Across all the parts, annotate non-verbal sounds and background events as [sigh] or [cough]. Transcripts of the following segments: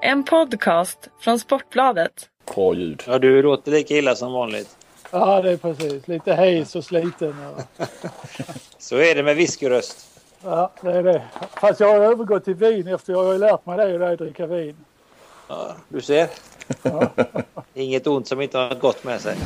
En podcast från Sportbladet. Bra ljud. Ja, du låter lika illa som vanligt. Ja, det är precis. Lite hes och sliten. Och... [laughs] Så är det med whiskyröst. Ja, det är det. Fast jag har övergått till vin efter jag har lärt mig det och det är att dricka vin. Ja, du ser. Ja. [laughs] Inget ont som inte har något gott med sig.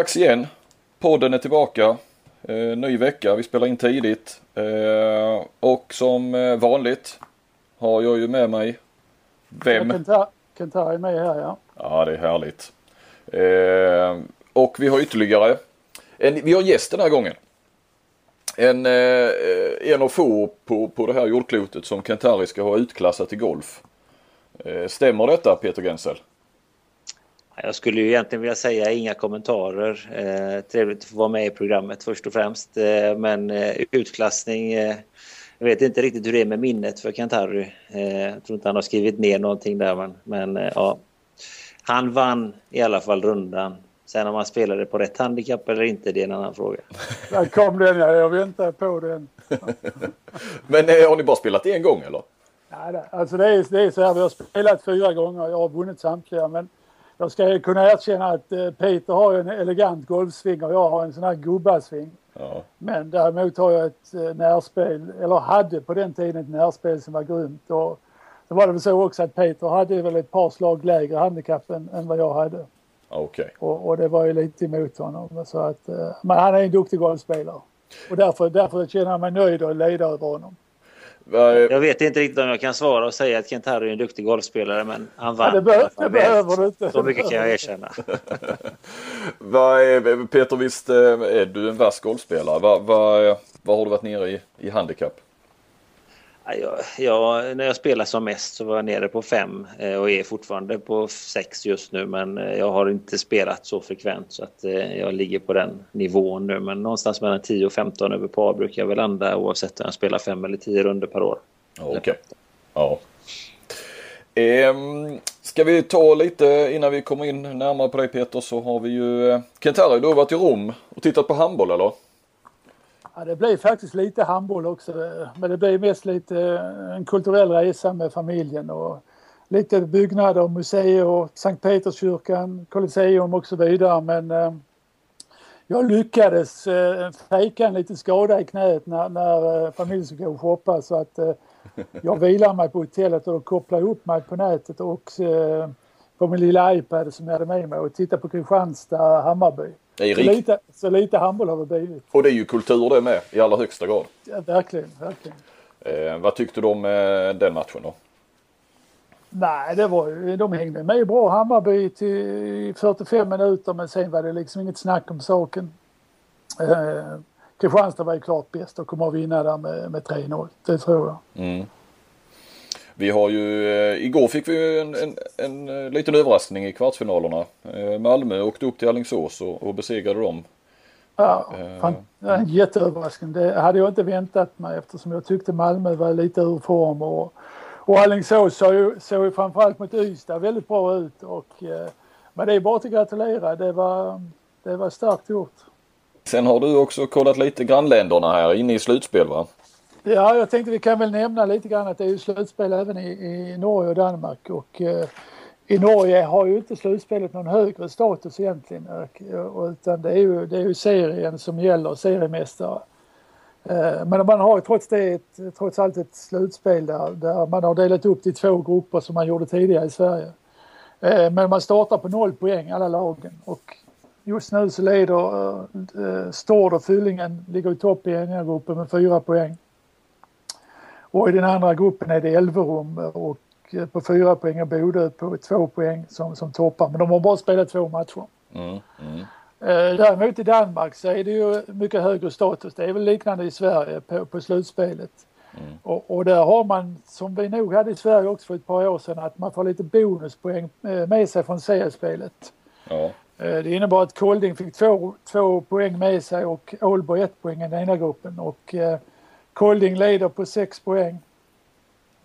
Dags igen. Podden är tillbaka. Eh, ny vecka. Vi spelar in tidigt. Eh, och som eh, vanligt har jag ju med mig vem? Kenta- Kentari är med här ja. Ja, det är härligt. Eh, och vi har ytterligare en, vi har gäst den här gången. En, eh, en av få på, på det här jordklotet som Kentari ska ha utklassat i golf. Eh, stämmer detta Peter Gensel? Jag skulle ju egentligen vilja säga inga kommentarer. Eh, trevligt att få vara med i programmet först och främst. Eh, men eh, utklassning. Eh, jag vet inte riktigt hur det är med minnet för Kent-Harry. Eh, jag tror inte han har skrivit ner någonting där. Men, men eh, ja. Han vann i alla fall rundan. Sen om han spelade på rätt handikapp eller inte, det är en annan fråga. [laughs] Där kom den ja. Jag väntar på den. [laughs] Men eh, har ni bara spelat en gång eller? Nej, det, alltså det är, det är så här. Vi har spelat fyra gånger. Jag har vunnit samtliga. Men jag ska kunna erkänna att eh, Peter har en elegant golfsving och jag har en sån här gubbasving. Ja. Men däremot har jag ett eh, närspel, eller hade på den tiden ett närspel som var grymt. Och så var det väl så också att Peter hade väl ett par slag lägre handikapp än, än vad jag hade. Okej. Och, och det var ju lite emot honom. Så att, eh, men han är en duktig golfspelare. Och därför, därför känner jag mig nöjd och leda över honom. Jag vet inte riktigt om jag kan svara och säga att Kent-Harry är en duktig golfspelare, men han vann. Ja, det, be- det behöver du inte. Så mycket kan jag erkänna. [laughs] Är, Peter, visst eh, är du en vass golfspelare? Vad vad- vad har du varit nere i, i handikapp? Jag, jag, när jag spelade som mest så var jag nere på fem eh, och är fortfarande på sex just nu. Men eh, jag har inte spelat så frekvent så att eh, jag ligger på den nivån nu. Men någonstans mellan 10 och 15 över par brukar jag väl landa oavsett om jag spelar fem eller tio runder per år. Okej. Okej. Ja. Ehm, ska vi ta lite innan vi kommer in närmare på dig Peter så har vi ju eh, Kent-Harry, du har varit i Rom och tittat på handboll eller? Ja, det blev faktiskt lite handboll också. Men det blev mest lite eh, en kulturell resa med familjen och lite byggnader, museer, Sankt Peterskyrkan, Colosseum och så vidare. Men eh, jag lyckades eh, fejka en liten skada i knät när, när eh, familjen skulle gå och shoppa så att eh, jag vilar mig på hotellet och kopplar kopplade upp mig på nätet och eh, på min lilla iPad som jag hade med mig och tittade på Kristianstad, Hammarby. Det är Så lite, så lite handboll har det blivit. Och det är ju kultur det med i allra högsta grad. Ja, verkligen, verkligen. Eh, vad tyckte du om eh, den matchen då? Nej, det var ju, de hängde med bra Hammarby till 45 minuter men sen var det liksom inget snack om saken. Eh, Kristianstad var ju klart bäst och kommer att vinna där med, med 3-0. Det tror jag. Mm. Vi har ju, eh, igår fick vi en, en, en eh, liten överraskning i kvartsfinalerna. Eh, Malmö åkte upp till Alingsås och, och besegrade dem. Ja, fan, en jätteöverraskning. Det hade jag inte väntat mig eftersom jag tyckte Malmö var lite ur form och, och Alingsås såg ju, såg ju framförallt mot Ystad väldigt bra ut. Och, men det är bara att gratulera. Det var, det var starkt gjort. Sen har du också kollat lite grannländerna här inne i slutspel va? Ja, jag tänkte vi kan väl nämna lite grann att det är ju slutspel även i, i Norge och Danmark och eh, i Norge har ju inte slutspelet någon högre status egentligen utan det är, ju, det är ju serien som gäller, seriemästare. Eh, men man har ju trots det ett, trots allt ett slutspel där, där man har delat upp det i två grupper som man gjorde tidigare i Sverige. Eh, men man startar på noll poäng alla lagen och just nu så leder eh, Stord och Fyllingen ligger i topp i ena gruppen med fyra poäng. Och i den andra gruppen är det Elverum och eh, på fyra poäng och Bodö på två poäng som, som toppar. Men de har bara spelat två matcher. Mm, mm. Eh, däremot i Danmark så är det ju mycket högre status. Det är väl liknande i Sverige på, på slutspelet. Mm. Och, och där har man, som vi nog hade i Sverige också för ett par år sedan, att man får lite bonuspoäng eh, med sig från seriespelet. Ja. Det innebar att Kolding fick två, två poäng med sig och Ålborg ett poäng i den ena gruppen. Och Kolding leder på 6 poäng.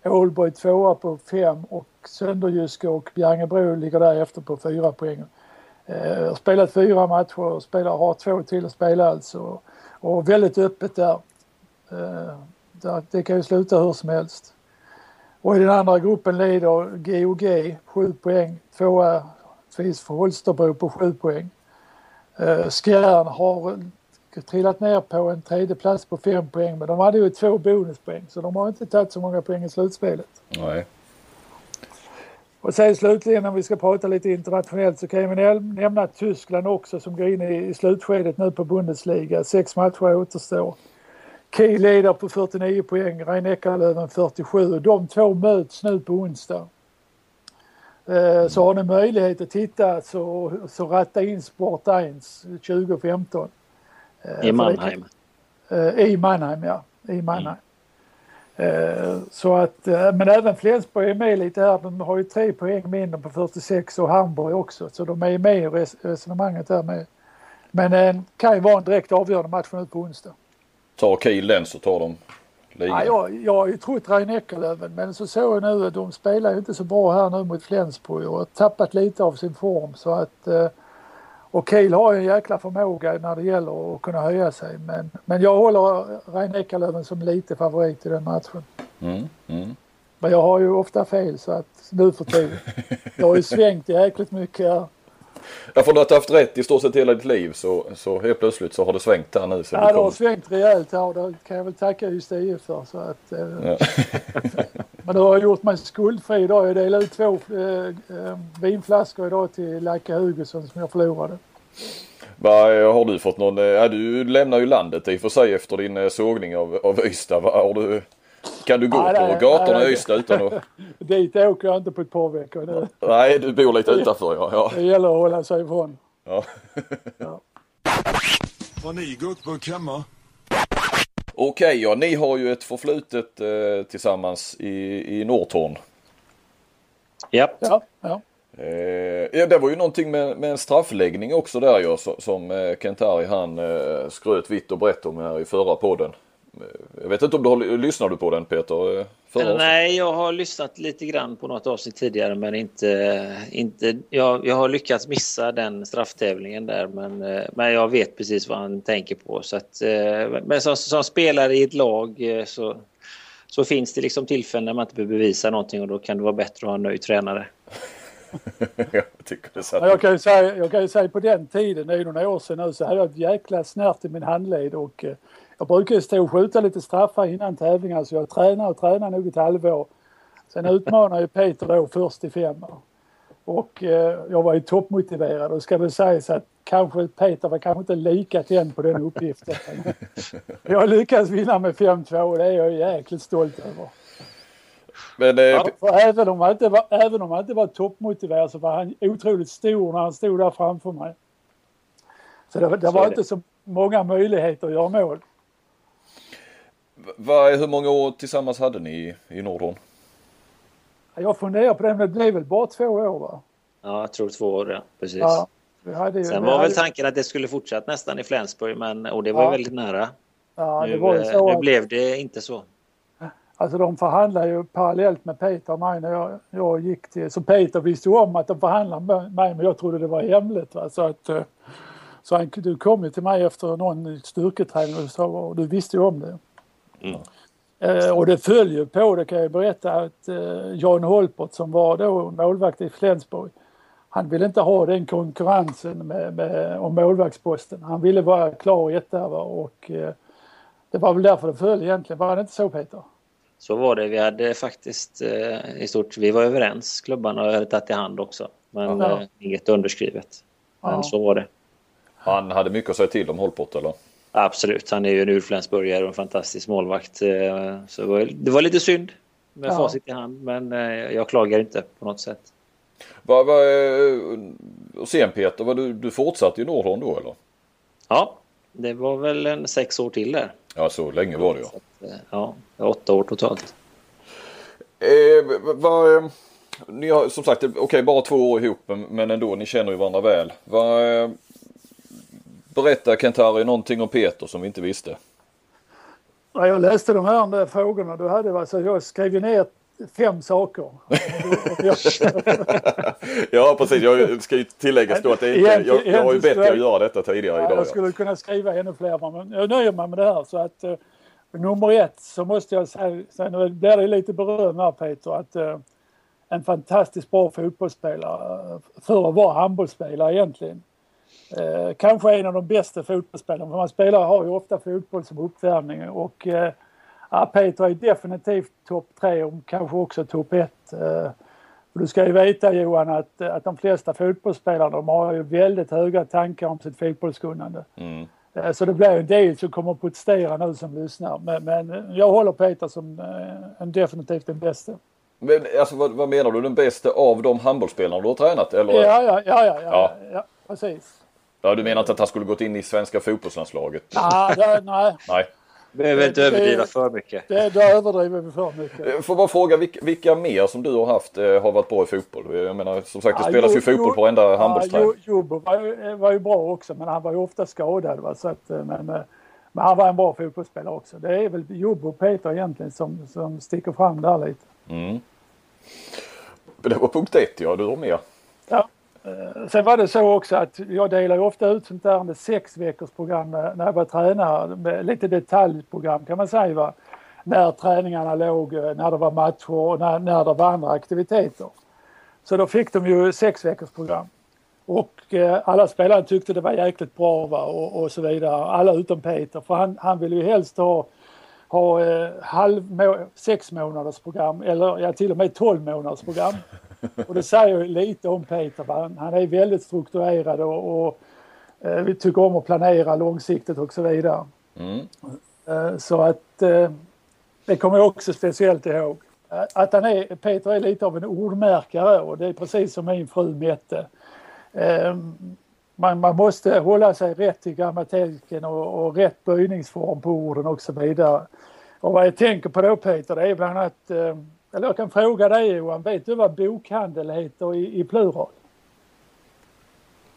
Ålborg tvåa på 5 och Sönderjyske och Bjärnebro ligger därefter på 4 poäng. Eh, har spelat fyra matcher och spelar, har två till att spela alltså. Och väldigt öppet där. Eh, det kan ju sluta hur som helst. Och i den andra gruppen leder GOG 7 poäng. Tvåa finns för Holsterbro på 7 poäng. Eh, Skjern har trillat ner på en tredje plats på 5 poäng men de hade ju två bonuspoäng så de har inte tagit så många poäng i slutspelet. Nej. Och sen slutligen om vi ska prata lite internationellt så kan vi nämna Tyskland också som går in i slutskedet nu på Bundesliga. Sex matcher återstår. Kiel leder på 49 poäng, Rhein-Neckarlöven 47 de två möts nu på onsdag. Eh, så har ni möjlighet att titta så, så ratta in Sport 1 2015. I Mannheim. Kan, I Mannheim ja, i Mannheim. Mm. Så att, men även Flensburg är med lite här. De har ju tre poäng mindre på 46 och Hamburg också. Så de är med i resonemanget där med. Men det kan ju vara en direkt avgörande match nu på onsdag. Tar Kiel den så tar de ligan? Ja, jag, jag har ju trott Rhein-Neckarlöven men så såg jag nu att de spelar ju inte så bra här nu mot Flensburg och har tappat lite av sin form så att och Kiel har ju en jäkla förmåga när det gäller att kunna höja sig. Men, men jag håller Rein Eckerlöven som lite favorit i den matchen. Mm, mm. Men jag har ju ofta fel så att nu för tiden. Jag har ju svängt jäkligt mycket här. Ja, att du haft rätt i stort sett hela ditt liv så, så helt plötsligt så har det svängt här nu. Så ja, det har svängt rejält här och det kan jag väl tacka just IF för. Så att, eh, ja. [laughs] men du har gjort mig skuldfri idag. Jag delade ut två eh, eh, vinflaskor idag till Lacka Hugosson som jag förlorade. Va, har du fått någon, ja, du lämnar ju landet i och för sig efter din sågning av, av Ystad. Va, har du, kan du gå nej, på nej, gatorna nej, i Ystad utan att... [laughs] Dit åker jag inte på ett par veckor nu. Nej, du bor lite utanför ja. ja. Det gäller att hålla sig ifrån. Ja. ja. [laughs] Har ni guckburk hemma? Okej, okay, ja ni har ju ett förflutet eh, tillsammans i, i Norrtorn. Yep. Ja. Ja. Eh, ja, det var ju någonting med, med en straffläggning också där ju som eh, Kentari han eh, skröt vitt och brett om här i förra podden. Eh, jag vet inte om du har, lyssnar du på den Peter? Eh, förra Nej, jag har lyssnat lite grann på något avsnitt tidigare men inte, inte jag, jag har lyckats missa den strafftävlingen där men, eh, men jag vet precis vad han tänker på. Så att, men som, som spelare i ett lag så, så finns det liksom tillfällen när man inte behöver bevisa någonting och då kan det vara bättre att ha en nöjd tränare. [laughs] jag, tycker det ja, jag, kan ju säga, jag kan ju säga på den tiden, det är ju några år sedan nu, så hade jag ett jäkla snärt i min handled och eh, jag brukar stå och skjuta lite straffar innan tävlingar så jag tränar och tränar nog ett halvår. Sen utmanar ju Peter då först i femma. Och eh, jag var ju toppmotiverad och ska väl säga så att kanske Peter var kanske inte lika tänd på den uppgiften. [laughs] jag lyckades vinna med 5-2 och det är jag jäkligt stolt över. Men, eh, även, om han inte var, även om han inte var toppmotiverad så var han otroligt stor när han stod där framför mig. Så det, det så var det. inte så många möjligheter att göra mål. Va, hur många år tillsammans hade ni i, i Nordhorn? Jag funderar på det, men det blev väl bara två år va? Ja, jag tror två år ja, precis. Ja, hade, Sen var väl tanken att det skulle fortsätta nästan i Flensburg, men, och det var ja. väldigt nära. Ja, nu, det så nu att... blev det inte så. Alltså de förhandlade ju parallellt med Peter och mig när jag, jag gick till... Så Peter visste ju om att de förhandlade med mig men jag trodde det var hemligt. Va? Så att... Eh, så han, du kom ju till mig efter någon styrketräning och, så, och du visste ju om det. Mm. Eh, och det följer på, det kan jag berätta, att eh, Jan Holpert som var då målvakt i Flensburg han ville inte ha den konkurrensen med, med, om målvaktsposten. Han ville vara klar etta och eh, det var väl därför det föll egentligen. Var det inte så Peter? Så var det. Vi hade faktiskt eh, i stort, vi var överens klubbarna och hade tagit i hand också. Men ja. eh, inget underskrivet. Men ja. så var det. Han hade mycket att säga till om Holport eller? Absolut, han är ju en urflensburgare och en fantastisk målvakt. Eh, så det var, det var lite synd med ja. facit i hand, men eh, jag klagar inte på något sätt. Vad, vad, eh, och sen Peter, var du, du fortsatte i Nordholm då eller? Ja, det var väl en sex år till där. Ja, så länge var det ja. Ja, åtta år totalt. Eh, vad, ni har som sagt, okej okay, bara två år ihop men ändå, ni känner ju varandra väl. Vad, berätta Kent-Harry någonting om Peter som vi inte visste. När jag läste de här frågorna då hade alltså, jag skrev ju ner fem saker. [laughs] ja precis, jag ska ju tilläggas då att det inte, jag, jag har ju bett er att göra detta tidigare idag. Jag skulle kunna skriva ännu fler men jag nöjer mig med det här. Så att, uh, nummer ett så måste jag säga, nu blir det lite beröm här Peter, att uh, en fantastiskt bra fotbollsspelare uh, för att vara handbollsspelare egentligen. Uh, kanske en av de bästa fotbollsspelarna, för man spelar har ju ofta fotboll som uppvärmning och Ja, Peter är definitivt topp tre och kanske också topp ett. Eh, du ska ju veta Johan att, att de flesta fotbollsspelare de har ju väldigt höga tankar om sitt fotbollskunnande. Mm. Eh, så det blir en del som kommer att protestera nu som lyssnar. Men, men jag håller Peter som eh, en, definitivt den bästa. Men alltså vad, vad, menar du? Den bästa av de handbollsspelarna du har tränat? Eller? Ja, ja, ja, ja, ja, ja. precis. Ja, du menar inte att han skulle gått in i svenska fotbollslandslaget? Ah, det, nej. nej. Behöver inte överdriva för mycket. Det, det överdriver vi för mycket. Jag får bara fråga vilka, vilka mer som du har haft eh, har varit bra i fotboll? Jag menar som sagt det ja, spelas ju fotboll på varenda ja, handbollsträning. Jobbo var, ju, var ju bra också men han var ju ofta skadad. Va? Så att, eh, men, eh, men han var en bra fotbollsspelare också. Det är väl Jobbo och Peter egentligen som, som sticker fram där lite. Mm. Det var punkt ett ja, du har mer. Eh, sen var det så också att jag delar ofta ut sånt där med sex veckors program när jag var tränare. Med lite detaljprogram kan man säga. Va? När träningarna låg, eh, när det var matcher och när, när det var andra aktiviteter. Så då fick de ju sex veckors program. Och eh, alla spelare tyckte det var jäkligt bra va? Och, och så vidare. Alla utom Peter för han, han ville ju helst ha, ha eh, halv, sex månaders program eller ja, till och med tolv månaders program. Och det säger lite om Peter. Han, han är väldigt strukturerad och, och eh, vi tycker om att planera långsiktigt och så vidare. Mm. Eh, så att eh, det kommer jag också speciellt ihåg. Eh, att han är, Peter är lite av en ordmärkare och det är precis som min fru Mette. Eh, man, man, måste hålla sig rätt i grammatiken och, och rätt böjningsform på orden och så vidare. Och vad jag tänker på då Peter, det är bland annat eh, eller jag kan fråga dig Johan, vet du vad bokhandel heter i, i plural?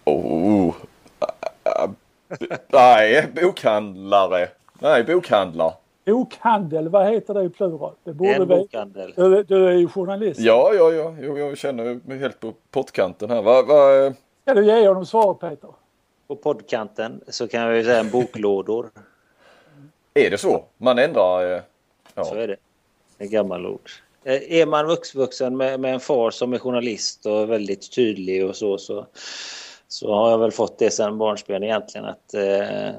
Oh, nej, bokhandlare. Nej, bokhandlar. Bokhandel, vad heter det i plural? Det borde en bokhandel. Du, du, är ju journalist. Ja, ja, ja. Jag, jag känner mig helt på pottkanten här. Va, va... Ska du ge honom svaret Peter? På poddkanten så kan jag ju säga en boklådor. Är det så? Man ändrar? Eh, ja. Så är det. Ett gammalt ord. Eh, är man vuxen med, med en far som är journalist och väldigt tydlig och så, så, så har jag väl fått det sedan barnsben egentligen att eh,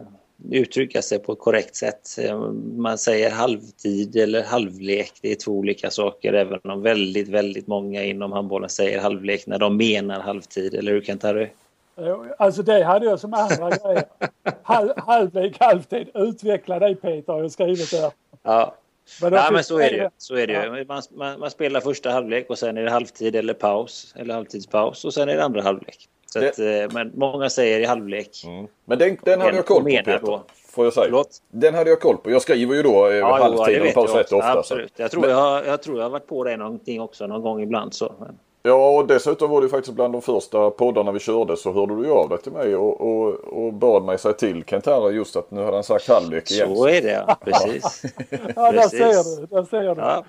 uttrycka sig på ett korrekt sätt. Eh, man säger halvtid eller halvlek, det är två olika saker även om väldigt, väldigt många inom handbollen säger halvlek när de menar halvtid, eller hur Kent-Harry? Alltså det hade jag som andra grejer. Halv, halvlek, halvtid. Utveckla dig Peter har jag skrivit där. Ja, men ja, men så är det ju. Så är det ju. Man, man, man, spelar första halvlek och sen är det halvtid eller paus. Eller halvtidspaus och sen är det andra halvlek. Så det... att, eh, men många säger i halvlek. Mm. Men den, den hade jag koll på Peter. Då. Får jag säga. Förlåt? Den hade jag koll på. Jag skriver ju då eh, ja, halvtid och paus rätt ofta. Absolut. Jag tror, men... jag, jag tror jag har varit på det någonting också någon gång ibland. Så. Men... Ja och dessutom var det faktiskt bland de första poddarna vi körde så hörde du av dig till mig och, och, och bad mig säga till Kent-Harry just att nu hade han sagt halvlek igen. Så är det precis. [laughs] ja där ser du, där ser du. Ja.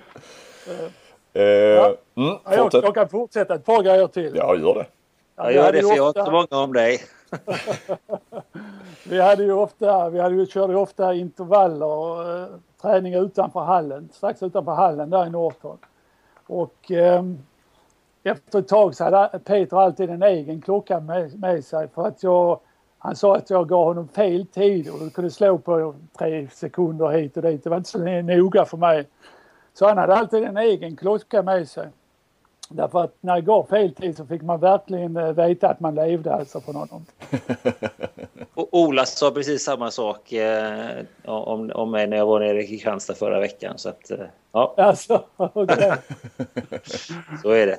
Uh, ja. Mm, jag, jag, kan fortsätta ett par grejer till. Ja gör det. Ja, gör det för jag har inte många om dig. [laughs] vi hade ju ofta, vi hade ju, körde ju ofta intervaller och uh, träning utanför hallen, strax utanför hallen där i Norrtorp. Och um, efter ett tag så hade Peter alltid en egen klocka med, med sig för att jag han sa att jag gav honom fel tid och kunde slå på tre sekunder hit och dit. Det var inte så noga för mig. Så han hade alltid en egen klocka med sig. Därför att när det gav fel tid så fick man verkligen eh, veta att man levde alltså från honom. [laughs] Och Ola sa precis samma sak eh, om, om mig när jag var nere i Kristianstad förra veckan. Så att, eh, ja. [laughs] Alltså, okay. så är det.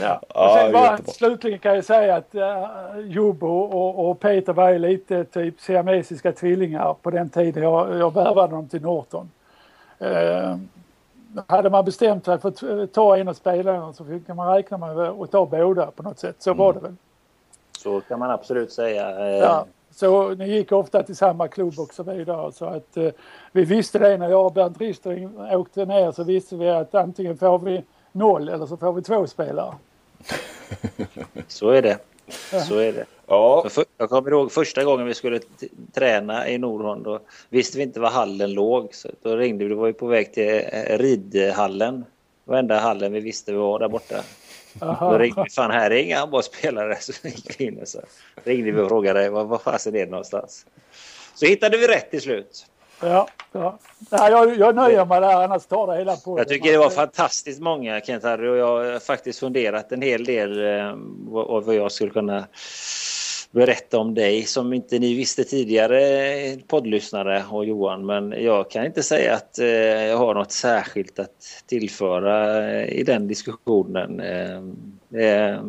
Ja. Och sen bara, slutligen kan jag säga att uh, Jobbo och, och, Peter var lite typ siamesiska tvillingar på den tiden jag, jag värvade dem till Norton. Uh, hade man bestämt sig för att ta en av spelarna så fick man räkna med att ta båda på något sätt. Så mm. var det väl. Så kan man absolut säga. Ja. så ni gick ofta till samma klubb och så vidare. Så att eh, vi visste det när jag och Bernt Rister åkte ner så visste vi att antingen får vi noll eller så får vi två spelare. [laughs] Så är det. Så är det. Ja, För, jag kommer ihåg första gången vi skulle träna i Nordhorn. Då visste vi inte var hallen låg. Så då ringde vi. Då var vi på väg till eh, ridhallen. Det var enda hallen vi visste var där borta. Då Aha. ringde vi. Fan, här är inga handbollsspelare. [laughs] Så gick vi in och så ringde vi och frågade var, var fasen är det någonstans. Så hittade vi rätt till slut. Ja, ja. Nej, jag, jag nöjer mig där annars tar det hela på Jag tycker det var fantastiskt många Kent-Harry och jag har faktiskt funderat en hel del eh, vad, vad jag skulle kunna berätta om dig som inte ni visste tidigare eh, poddlyssnare och Johan men jag kan inte säga att eh, jag har något särskilt att tillföra eh, i den diskussionen. Eh, eh,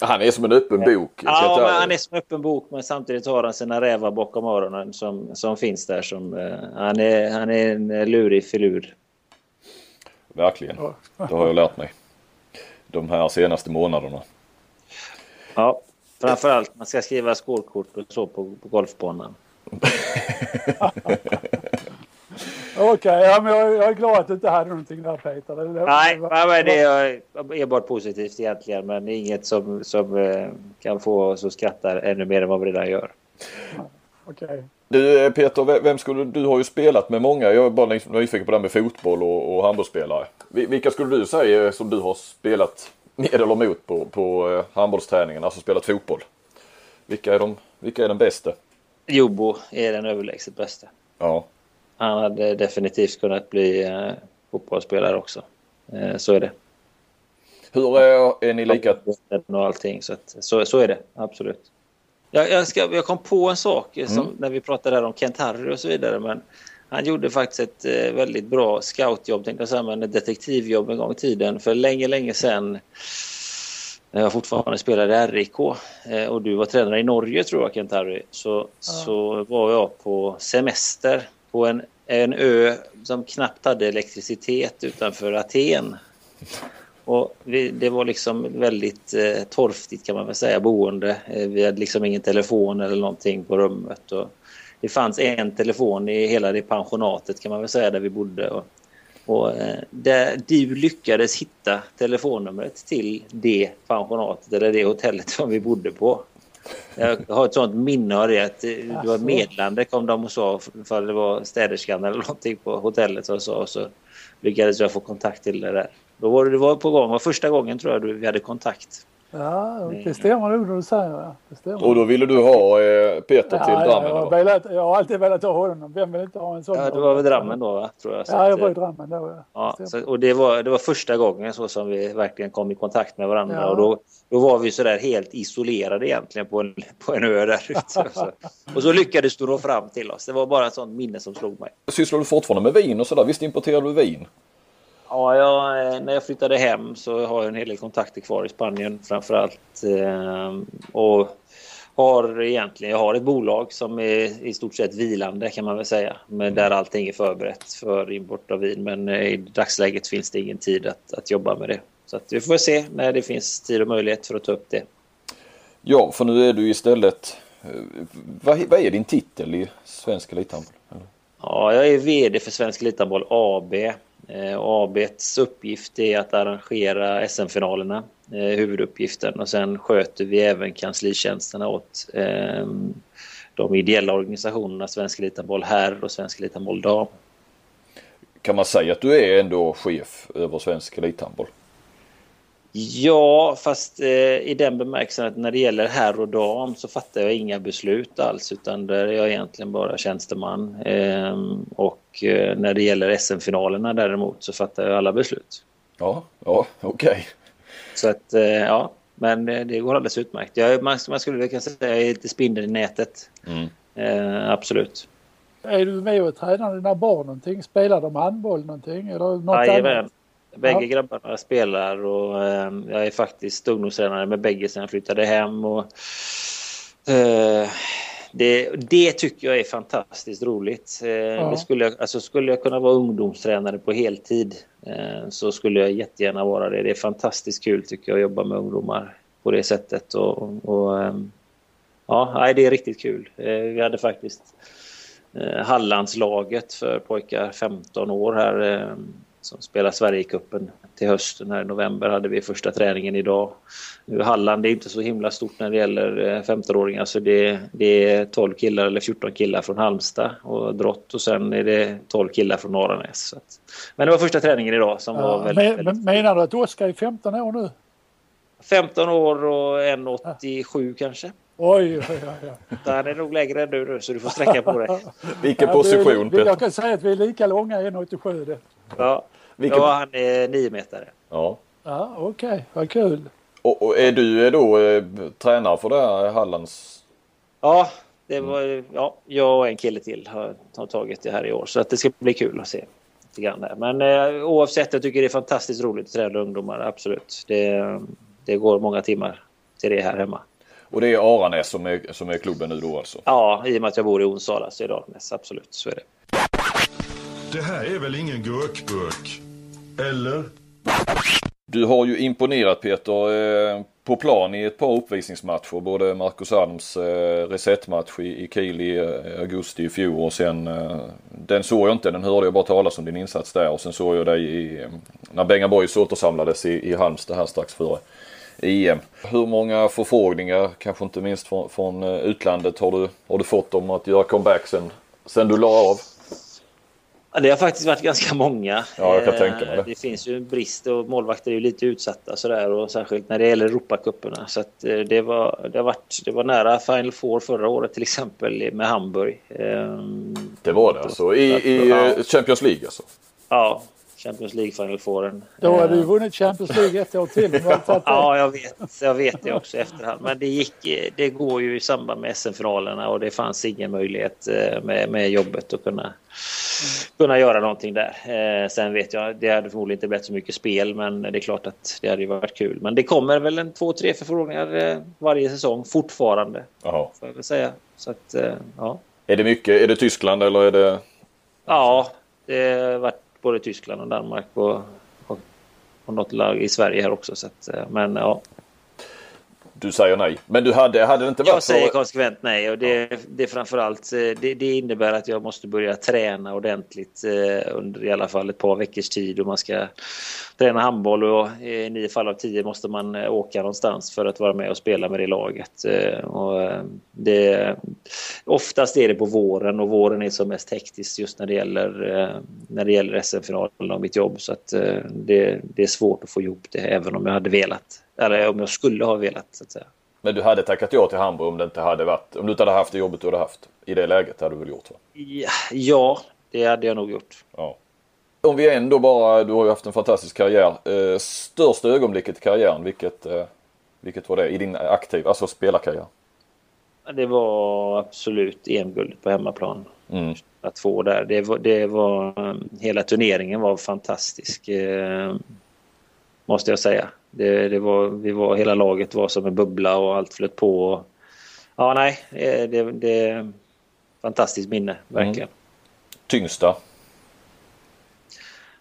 han är som en öppen bok. Ja, men han är som öppen bok men samtidigt har han sina rävar bakom öronen som, som finns där. Som, eh, han, är, han är en lurig filur. Verkligen. Det har jag lärt mig. De här senaste månaderna. Ja, framförallt man ska skriva skålkort och så på, på golfbanan. [laughs] Okej, ja, men jag, jag är glad att du inte hade någonting där Peter. Det, det, Nej, var- nej, men det är enbart positivt egentligen men det är inget som, som eh, kan få oss att skratta ännu mer än vad vi redan gör. Okej. Du eh, Peter, ve- vem skulle, du har ju spelat med många. Jag är bara liksom nyfiken på det här med fotboll och, och handbollsspelare. Vi- Vilka skulle du säga som du har spelat med eller mot på, på eh, handbollsträningen, alltså spelat fotboll? Vilka är, de, vilka är den bästa? Jobo är den överlägset bästa. Ja, Han hade definitivt kunnat bli eh, fotbollsspelare också. Eh, så är det. hur är, är ni lika? Och allting. Så, att, så, så är det, absolut. Jag, jag, ska, jag kom på en sak eh, som, när vi pratade där om Kent Harry och så vidare. Men han gjorde faktiskt ett eh, väldigt bra scoutjobb, tänkte jag säga, men ett detektivjobb en gång i tiden. För länge, länge sedan när jag fortfarande spelade i RIK eh, och du var tränare i Norge tror jag Kent Harry. Så, så var jag på semester på en, en ö som knappt hade elektricitet utanför Aten. Och vi, det var liksom väldigt eh, torftigt kan man väl säga boende. Eh, vi hade liksom ingen telefon eller någonting på rummet. Och det fanns en telefon i hela det pensionatet kan man väl säga där vi bodde. Och, och eh, där du lyckades hitta telefonnumret till det pensionatet eller det hotellet som vi bodde på. Jag har ett sånt minne av det att eh, det var medlande kom de och sa för det var städerskan eller någonting på hotellet som sa och så lyckades jag få kontakt till det där. Då var det, det var på gång. Det var första gången tror jag vi hade kontakt. Ja, det stämmer nog när du säger det. Och då ville du ha eh, Peter till ja, ja, Drammen? jag, har eller? velat, jag har alltid velat ha honom. Vem vill inte ha en sån? Ja, det var väl Drammen då va? Tror jag. Så Ja, jag var i eh, Drammen då. Ja. Ja, så, och det var, det var första gången så som vi verkligen kom i kontakt med varandra. Ja. Och då, då var vi sådär helt isolerade egentligen på en, [laughs] på en ö där ute. Och så, och så lyckades du nå fram till oss. Det var bara ett sånt minne som slog mig. Sysslar du fortfarande med vin och sådär? Visst importerar du vin? Ja, jag, eh, när jag flyttade hem så har jag en hel del kontakter kvar i Spanien framförallt. Eh, och har egentligen, jag har ett bolag som är i stort sett vilande kan man väl säga. Men där allting är förberett för import av vin. Men eh, i dagsläget finns det ingen tid att, att jobba med det. Så att vi får se när det finns tid och möjlighet för att ta upp det. Ja, för nu är du istället... Eh, vad, vad är din titel i svensk elithandboll? Ja, jag är VD för Svensk Elithandboll AB. Eh, ABs uppgift är att arrangera SM-finalerna, eh, huvuduppgiften. Och sen sköter vi även kanslitjänsterna åt eh, de ideella organisationerna Svensk Elithandboll herr och Svensk Elithandboll dam. Kan man säga att du är ändå chef över svensk elithandboll? Ja, fast eh, i den bemärkelsen att när det gäller herr och dam så fattar jag inga beslut alls utan där är jag egentligen bara tjänsteman. Ehm, och eh, när det gäller SM-finalerna däremot så fattar jag alla beslut. Ja, ja, okej. Så att eh, ja, men eh, det går alldeles utmärkt. Jag, man, man skulle kunna säga att jag är lite spindeln i nätet. Mm. Eh, absolut. Är du med och tränar dina barn någonting? Spelar de handboll någonting? Eller något Jajamän. annat? Bägge Ja. grabbarna spelar och eh, jag är faktiskt ungdomstränare med bägge sedan jag flyttade hem. Och, eh, det, det tycker jag är fantastiskt roligt. Eh, det skulle, jag, alltså, skulle jag kunna vara ungdomstränare på heltid eh, så skulle jag jättegärna vara det. Det är fantastiskt kul tycker jag att jobba med ungdomar på det sättet. Och, och, ehm, ja, det är riktigt kul. Eh, vi hade faktiskt eh, Hallandslaget för pojkar 15 år här eh, som spelar Sverigecupen till hösten här i november hade vi första träningen idag. Nu Halland är inte så himla stort när det gäller 15-åringar så det, det, är 12 killar eller 14 killar från Halmstad och Drott och sen är det 12 killar från Aranäs. Men det var första träningen idag som ja, var väldigt, men, väldigt... Menar du att Oskar är 15 år nu? 15 år och 1,87 ja. kanske. Oj, oj, oj. Han är nog lägre än du nu så du får sträcka på dig. [laughs] Vilken position Peter? Jag kan säga att vi är lika långa 1,87. Ja. Vilken... ja, han är 9 meter. Ja. Ja, okej. Okay. Vad kul. Och, och, är du då eh, tränare för det här Hallands? Ja, det var, ja, jag och en kille till har, har tagit det här i år så att det ska bli kul att se. Men eh, oavsett, jag tycker det är fantastiskt roligt att träna ungdomar, absolut. Det, det går många timmar till det här hemma. Och det är Aranäs som är, som är klubben nu då alltså? Ja, i och med att jag bor i Onsala så är det Aranäs, absolut. Så är det. Det här är väl ingen gurkburk? Eller? Du har ju imponerat Peter eh, på plan i ett par uppvisningsmatcher. Både Marcus Adams eh, resetmatch i, Kiel i eh, augusti i fjol och sen den såg jag inte, den hörde jag bara talas om din insats där och sen såg jag dig i, när Benga Boys återsamlades i, i Halmstad här strax före EM. Hur många förfrågningar, kanske inte minst från, från utlandet, har du, har du fått om att göra comeback sen, sen du la av? Det har faktiskt varit ganska många. Ja, jag kan tänka mig det. Det finns ju en brist och målvakter är ju lite utsatta sådär och särskilt när det gäller Europacuperna. Så att eh, det var, det, har varit, det var nära Final Four förra året till exempel med Hamburg. Ehm, det var det alltså? I, i ja. Champions League alltså? Ja, Champions League Final Fouren. Då har du ju vunnit Champions League ett år till. ja, jag vet. Jag vet det också i efterhand. Men det, gick, det går ju i samband med SM-finalerna och det fanns ingen möjlighet eh, med, med jobbet att kunna, kunna göra någonting där. Eh, sen vet jag, det hade förmodligen inte blivit så mycket spel men det är klart att det hade ju varit kul. Men det kommer väl en två, tre förfrågningar eh, varje säsong fortfarande. Jaha. Får jag väl säga. Så att, ja. Är det mycket? Är det Tyskland eller är det? Ja, det har varit både Tyskland och Danmark och, och, och något lag i Sverige här också. Så att, eh, men ja. Du säger nej. Men du hade, hade det inte varit Jag säger så... konsekvent nej och det, det framförallt eh, det, det innebär att jag måste börja träna ordentligt eh, under i alla fall ett par veckors tid och man ska träna handboll och i nio fall av tio måste man eh, åka någonstans för att vara med och spela med det laget. Och det, oftast är det på våren och våren är som mest hektiskt just när det gäller, när det gäller SM-finalen och mitt jobb så att det, det är svårt att få ihop det även om jag hade velat. Eller om jag skulle ha velat så att säga. Men du hade tackat ja till Hamburg om det inte hade varit, om du inte hade haft det jobbet du hade haft? I det läget hade du väl gjort? Va? Ja, det hade jag nog gjort. Ja. Om vi ändå bara, du har ju haft en fantastisk karriär. Eh, största ögonblicket i karriären, vilket, eh, vilket var det i din aktiv, alltså spelarkarriär? Det var absolut EM-guldet på hemmaplan. Mm. Att få där. Det var, det var, hela turneringen var fantastisk. Eh, måste jag säga. Det, det, var, vi var, hela laget var som en bubbla och allt flöt på. Ja, nej, det, det är fantastiskt minne, verkligen. Mm. Tyngsta?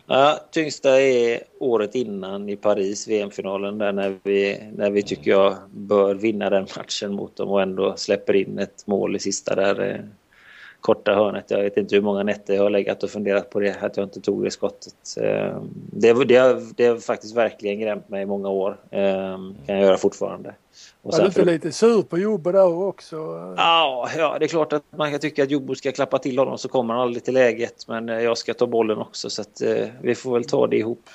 Ja, tyngsta är året innan i Paris, VM-finalen, där när vi, när vi tycker jag bör vinna den matchen mot dem och ändå släpper in ett mål i sista där korta hörnet. Jag vet inte hur många nätter jag har legat och funderat på det, att jag inte tog det skottet. Ehm, det, det, det har faktiskt verkligen grämt mig i många år. Ehm, kan jag göra fortfarande. Och var du inte för... lite sur på Jobbo då också? Ja, ja, det är klart att man kan tycka att Jobbo ska klappa till honom så kommer han aldrig till läget. Men eh, jag ska ta bollen också så att eh, vi får väl ta det ihop.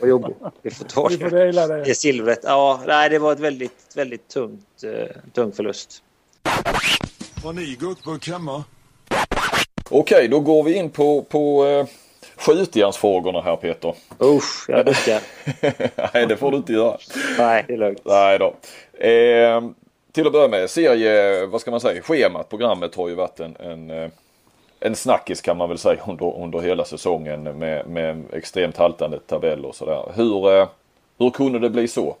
Och Jobbo. Vi får ta vi får dela det. det silvret. Ja, nej, det var ett väldigt, väldigt tungt, eh, tung förlust. Har ni gurkburk hemma? Okej, då går vi in på, på eh, skjutjärnsfrågorna här Peter. Usch, jag duckar. [laughs] Nej, det får du inte göra. Nej, det är lugnt. Nej då. Eh, till att börja med, serie, vad ska man säga, schemat, programmet har ju varit en, en, eh, en snackis kan man väl säga under, under hela säsongen med, med extremt haltande tabeller och sådär. Hur, eh, hur kunde det bli så?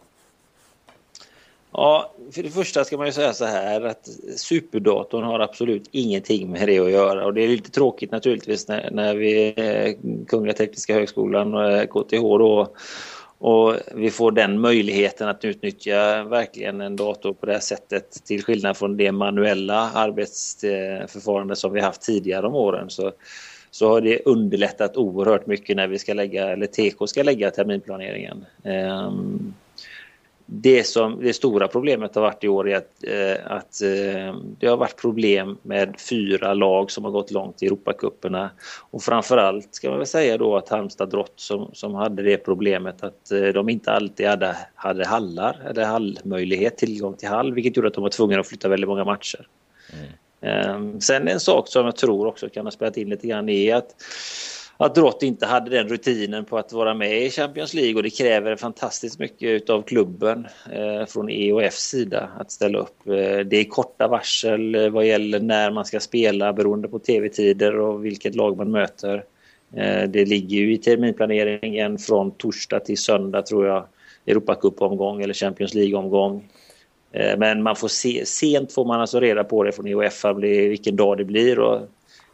Ja, för det första ska man ju säga så här att superdatorn har absolut ingenting med det att göra och det är lite tråkigt naturligtvis när, när vi eh, Kungliga Tekniska Högskolan och KTH då och vi får den möjligheten att utnyttja verkligen en dator på det här sättet till skillnad från det manuella arbetsförfarande som vi haft tidigare om åren så, så har det underlättat oerhört mycket när vi ska lägga, eller TK ska lägga terminplaneringen. Um, det, som, det stora problemet har varit i år är att, eh, att eh, det har varit problem med fyra lag som har gått långt i Europacuperna. Och framförallt ska man väl säga då att Halmstad Drott som, som hade det problemet att eh, de inte alltid hade, hade hallar eller hallmöjlighet, tillgång till hall, vilket gjorde att de var tvungna att flytta väldigt många matcher. Mm. Eh, sen en sak som jag tror också kan ha spelat in lite grann är att att Drott inte hade den rutinen på att vara med i Champions League och det kräver fantastiskt mycket av klubben eh, från EOFs sida att ställa upp. Eh, det är korta varsel eh, vad gäller när man ska spela beroende på tv-tider och vilket lag man möter. Eh, det ligger ju i terminplaneringen från torsdag till söndag tror jag Europacup-omgång eller Champions League-omgång. Eh, men man får se, sent får man alltså reda på det från EHF, vilken dag det blir och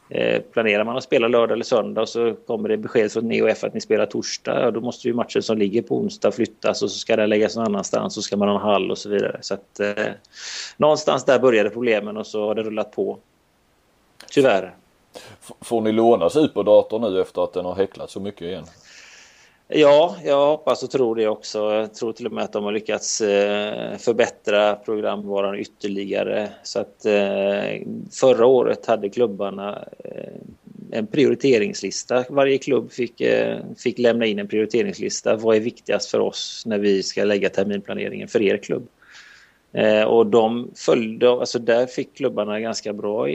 Eh, planerar man att spela lördag eller söndag och så kommer det besked från NeoF att ni spelar torsdag, ja, då måste ju matchen som ligger på onsdag flyttas och så ska den läggas någon annanstans och så ska man ha en hall och så vidare. Så att, eh, någonstans där började problemen och så har det rullat på. Tyvärr. Får ni låna superdatorn nu efter att den har häcklat så mycket igen? Ja, jag hoppas och tror det också. Jag tror till och med att de har lyckats eh, förbättra programvaran ytterligare. Så att eh, förra året hade klubbarna eh, en prioriteringslista. Varje klubb fick, fick lämna in en prioriteringslista. Vad är viktigast för oss när vi ska lägga terminplaneringen för er klubb? Och de följde, alltså där fick klubbarna ganska bra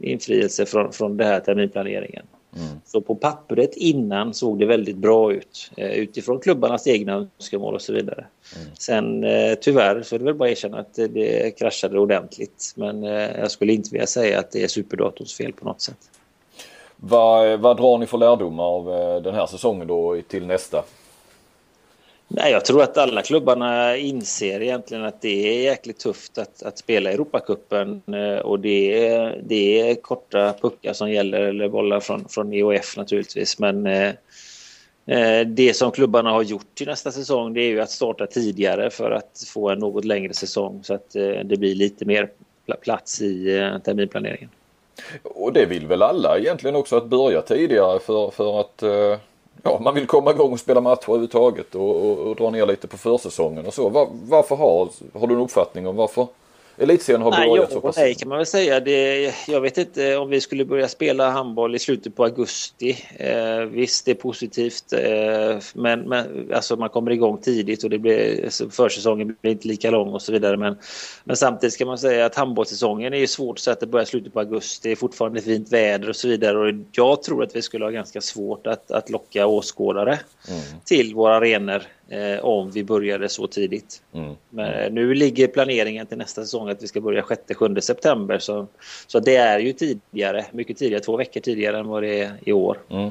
infrielse från, från den här terminplaneringen. Mm. Så på pappret innan såg det väldigt bra ut eh, utifrån klubbarnas egna önskemål och så vidare. Mm. Sen eh, tyvärr så är det väl bara att erkänna att det kraschade ordentligt. Men eh, jag skulle inte vilja säga att det är superdatorns fel på något sätt. Vad, vad drar ni för lärdomar av den här säsongen då till nästa? Nej, jag tror att alla klubbarna inser egentligen att det är jäkligt tufft att, att spela Europacupen eh, och det är, det är korta puckar som gäller eller bollar från, från EOF naturligtvis. Men eh, eh, det som klubbarna har gjort till nästa säsong det är ju att starta tidigare för att få en något längre säsong så att eh, det blir lite mer plats i eh, terminplaneringen. Och det vill väl alla egentligen också att börja tidigare för, för att eh ja, man vill komma igång och spela matcher överhuvudtaget och, och, och dra ner lite på försäsongen och så. Var, varför har, har du en uppfattning om varför elitserien har börjat så pass? Nej, kan man väl säga. Det, jag vet inte om vi skulle börja spela handboll i slutet på augusti. Eh, visst, det är positivt, eh, men, men alltså man kommer igång tidigt och det blir, alltså, försäsongen blir inte lika lång och så vidare. Men, men samtidigt ska man säga att handbollssäsongen är svårt så att det börjar slutet på augusti. Det är fortfarande fint väder och så vidare och jag tror att vi skulle ha ganska svårt att, att locka åskådare mm. till våra arenor eh, om vi började så tidigt. Mm. Men nu ligger planeringen till nästa säsong att vi ska börja 6-7 september. Så, så det är ju tidigare, mycket tidigare, två veckor tidigare än vad det är i år. Mm.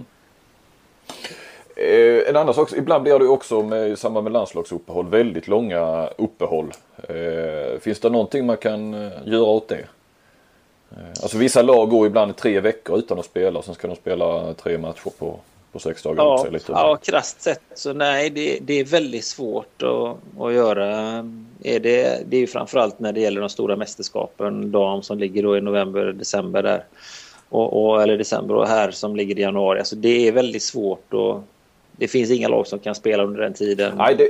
Eh, en annan sak, ibland blir det också med, i samband med landslagsuppehåll väldigt långa uppehåll. Eh, finns det någonting man kan eh, göra åt det? Eh, alltså vissa lag går ibland tre veckor utan att spela och sen ska de spela tre matcher på på sex dagar ja, också? Lite ja, krasst sett så nej, det, det är väldigt svårt att, att göra. Är det, det är ju framförallt när det gäller de stora mästerskapen, dam som ligger då i november, december där. Och, och, eller december och här som ligger i januari. Alltså det är väldigt svårt och det finns inga lag som kan spela under den tiden. Nej det,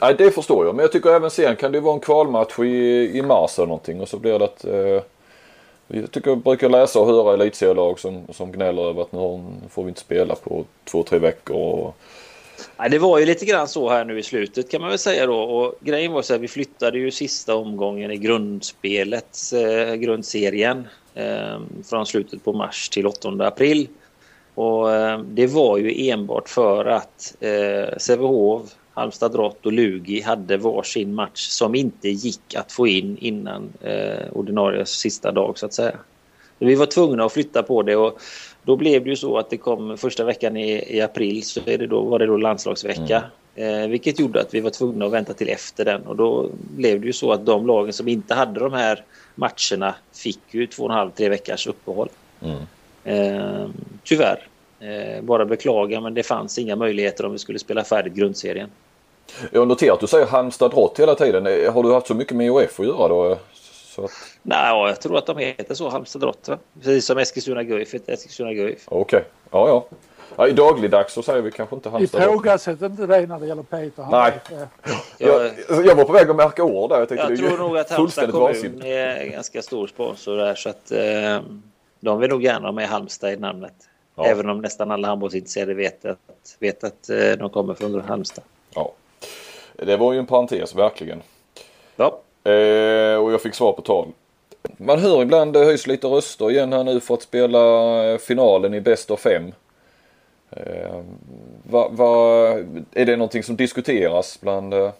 nej, det förstår jag. Men jag tycker även sen kan det vara en kvalmatch i, i mars eller någonting och så blir det att eh, jag tycker jag brukar läsa och höra elitserielag som, som gnäller över att nu får vi inte spela på två, tre veckor. Och... Nej, det var ju lite grann så här nu i slutet kan man väl säga då. Och grejen var så att vi flyttade ju sista omgången i grundspelet, eh, grundserien, eh, från slutet på mars till 8 april. Och eh, det var ju enbart för att eh, Sävehof Halmstad Drott och Lugi hade varsin match som inte gick att få in innan eh, ordinarie sista dag så att säga. Vi var tvungna att flytta på det och då blev det ju så att det kom första veckan i, i april så är det då, var det då landslagsvecka. Mm. Eh, vilket gjorde att vi var tvungna att vänta till efter den och då blev det ju så att de lagen som inte hade de här matcherna fick ju två och en halv, tre veckors uppehåll. Mm. Eh, tyvärr. Eh, bara beklaga men det fanns inga möjligheter om vi skulle spela färdigt grundserien. Jag har noterat att du säger Halmstad Drott hela tiden. Har du haft så mycket med OF att göra då? Så att... Nej, jag tror att de heter så, Halmstad Drott. Precis som Eskilstuna Guif heter Eskilstuna Guif. Okej, okay. ja ja. Ja, I dagligdags så säger vi kanske inte Halmstad. Ifrågasätt inte det när det gäller Peter. Nej. Jag, jag, var på väg att märka ord där. Jag, jag tror nog att Halmstad kommun vansinnigt. är en ganska stor sponsor där så att eh, de vill nog gärna ha med Halmstad i namnet. Ja. Även om nästan alla handbollsintresserade vet att, vet att eh, de kommer från Halmstad. Ja, det var ju en parentes verkligen. Ja. Eh, och jag fick svar på tal. Man hör ibland det höjs lite röster igen här nu för att spela finalen i bäst av fem. Eh, va, va, är det någonting som diskuteras bland eh,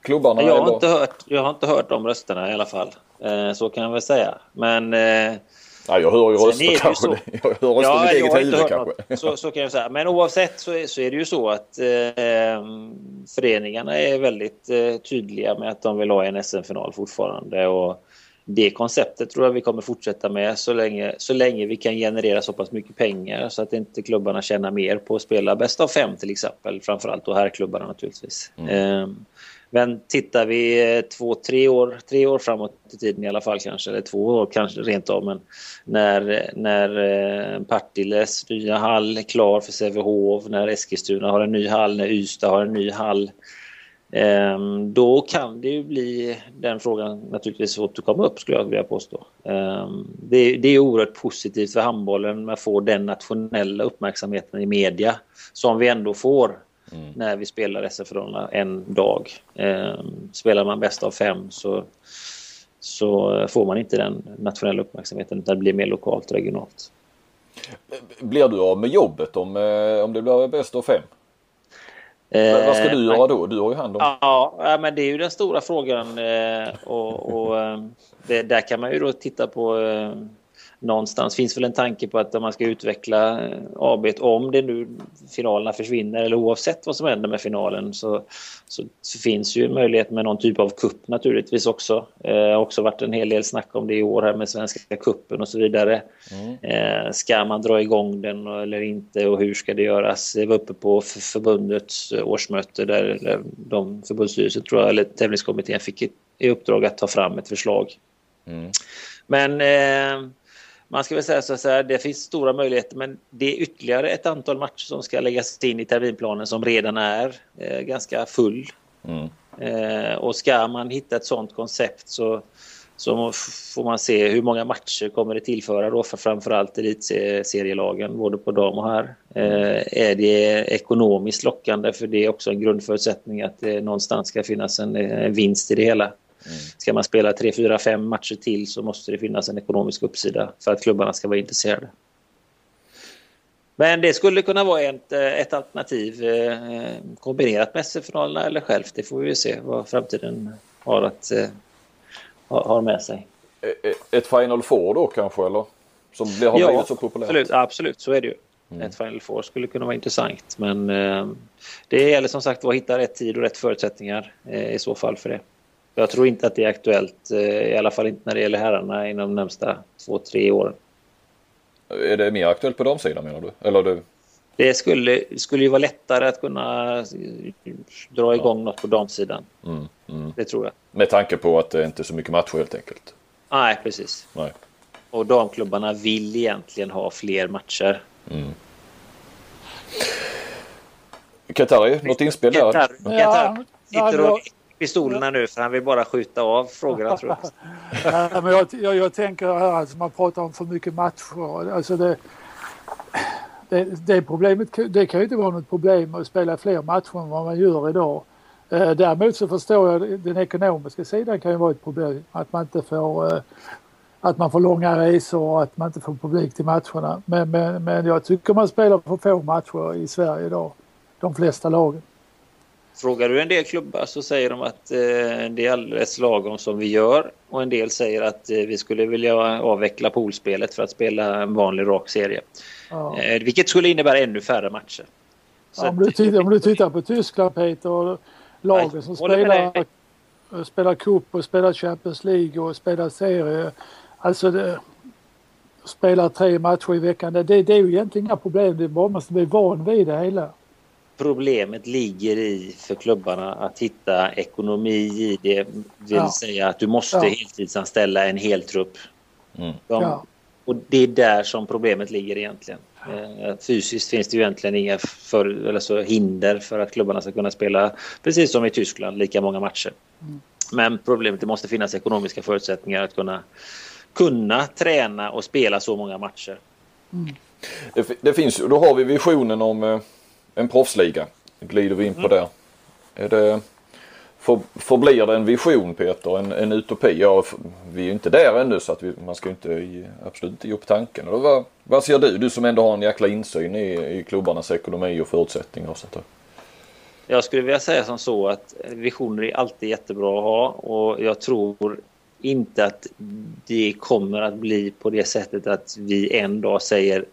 klubbarna? Jag har, inte hört, jag har inte hört de rösterna i alla fall. Eh, så kan jag väl säga. Men eh, Ja, jag hör ju röster kanske. Så... [laughs] Jag hör röster ja, i mitt eget huvud kanske. Så, så, kan jag säga. Men oavsett så är, så är det ju så att eh, föreningarna är väldigt eh, tydliga med att de vill ha en SM-final fortfarande. Och det konceptet tror jag vi kommer fortsätta med så länge, så länge vi kan generera så pass mycket pengar så att inte klubbarna tjänar mer på att spela bäst av fem till exempel. Framförallt då herrklubbarna naturligtvis. Mm. Eh, men tittar vi eh, två, tre år, tre år framåt i tiden i alla fall kanske, eller två år kanske rent av, men när, när eh, Partilles nya hall är klar för Sävehof, när Eskilstuna har en ny hall, när Ystad har en ny hall, ehm, då kan det ju bli den frågan naturligtvis återkomma upp skulle jag vilja påstå. Ehm, det, det är oerhört positivt för handbollen att få den nationella uppmärksamheten i media som vi ändå får mm. när vi spelar SF-finalerna en dag. Eh, spelar man bäst av fem så, så får man inte den nationella uppmärksamheten utan det blir mer lokalt och regionalt. Blir du av med jobbet om, eh, om det blir bäst av fem? Eh, vad ska du göra då? Du har ju hand om... Ja, men det är ju den stora frågan eh, och, och eh, det, där kan man ju då titta på eh, någonstans finns väl en tanke på att man ska utveckla eh, AB om det nu finalerna försvinner eller oavsett vad som händer med finalen så, så, så finns ju möjlighet med någon typ av kupp naturligtvis också. Det eh, har också varit en hel del snack om det i år här med Svenska kuppen och så vidare. Mm. Eh, ska man dra igång den eller inte och hur ska det göras? Det var uppe på förbundets årsmöte där, där de förbundsstyrelsen tror jag, eller tävlingskommittén fick i uppdrag att ta fram ett förslag. Mm. Men eh, man ska väl säga så här, det finns stora möjligheter men det är ytterligare ett antal matcher som ska läggas in i terminplanen som redan är eh, ganska full. Mm. Eh, och ska man hitta ett sådant koncept så, så får man se hur många matcher kommer det tillföra då för framförallt elitserielagen både på dam och här. Eh, är det ekonomiskt lockande för det är också en grundförutsättning att det någonstans ska finnas en, en vinst i det hela. Mm. Ska man spela 3, 4, 5 matcher till så måste det finnas en ekonomisk uppsida för att klubbarna ska vara intresserade. Men det skulle kunna vara ett, eh, ett alternativ eh, kombinerat med SM-finalerna eller självt. Det får vi se vad framtiden har att eh, ha med sig. Ett Final Four då kanske eller? Som har ja, blivit så populärt? Absolut, absolut, så är det ju. Mm. Ett Final Four skulle kunna vara intressant men det gäller som sagt att hitta rätt tid och rätt förutsättningar i så fall för det. Jag tror inte att det är aktuellt, eh, i alla fall inte när det gäller herrarna inom de närmsta två, tre åren. Är det mer aktuellt på de sidan menar du? Eller du? Det skulle, skulle ju vara lättare att kunna dra igång ja. något på damsidan. Mm, mm. Det tror jag. Med tanke på att det inte är så mycket matcher helt enkelt? Nej, precis. Nej. Och damklubbarna vill egentligen ha fler matcher. Mm. Katari, något inspel där? Katar, Katar sitter och pistolerna nu för han vill bara skjuta av frågorna tror jag. [laughs] ja, men jag, jag, jag tänker här, alltså, man pratar om för mycket matcher. Alltså det, det, det, problemet, det kan ju inte vara något problem att spela fler matcher än vad man gör idag. Eh, däremot så förstår jag den ekonomiska sidan kan ju vara ett problem. Att man inte får eh, att man får långa resor och att man inte får publik till matcherna. Men, men, men jag tycker man spelar för få matcher i Sverige idag. De flesta lagen. Frågar du en del klubbar så säger de att eh, det är alldeles lagom som vi gör och en del säger att eh, vi skulle vilja avveckla poolspelet för att spela en vanlig rak serie. Ja. Eh, vilket skulle innebära ännu färre matcher. Ja, om, du tittar, om du tittar på Tyskland Peter och lagen som spelar, spelar cup och spelar Champions League och spelar serie. Alltså det, spelar tre matcher i veckan. Det, det är ju egentligen inga problem. Det bara måste bli van vid det hela. Problemet ligger i för klubbarna att hitta ekonomi i det. vill Ja. säga att du måste Ja. heltidsanställa en hel trupp. Mm. De, Ja. Och det är där som problemet ligger egentligen. Eh, Fysiskt finns det ju egentligen inga för, eller så hinder för att klubbarna ska kunna spela, precis som i Tyskland, lika många matcher. Men problemet det måste finnas ekonomiska förutsättningar att kunna, kunna träna och spela så många matcher. Det, fi- det finns ju, då har vi visionen om eh, en proffsliga. Glider vi in på det. Är det för, förblir det en vision Peter, en, en utopi? Ja, vi är ju inte där ännu så att vi, man ska inte ge- absolut inte ge upp tanken. Och vad, vad ser du? Du som ändå har en jäkla insyn i, i klubbarnas ekonomi och förutsättningar och sånt där. Jag skulle vilja säga som så att visioner är alltid jättebra att ha och jag tror inte att det kommer att bli på det sättet att vi en dag säger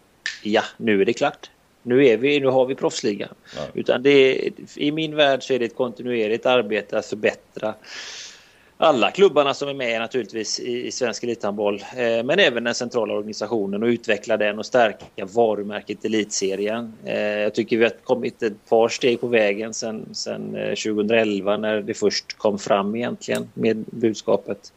ja, nu är det klart. Nu, är vi, nu har vi proffsligan. Nej. Utan det är, I min värld så är det ett kontinuerligt arbete att förbättra alla klubbarna som är med naturligtvis i, i svensk elithandboll, eh, men även den centrala organisationen och utveckla den och stärka varumärket Elitserien. Eh, jag tycker vi har kommit ett par steg på vägen sen, sen eh, 2011 när det först kom fram egentligen med budskapet.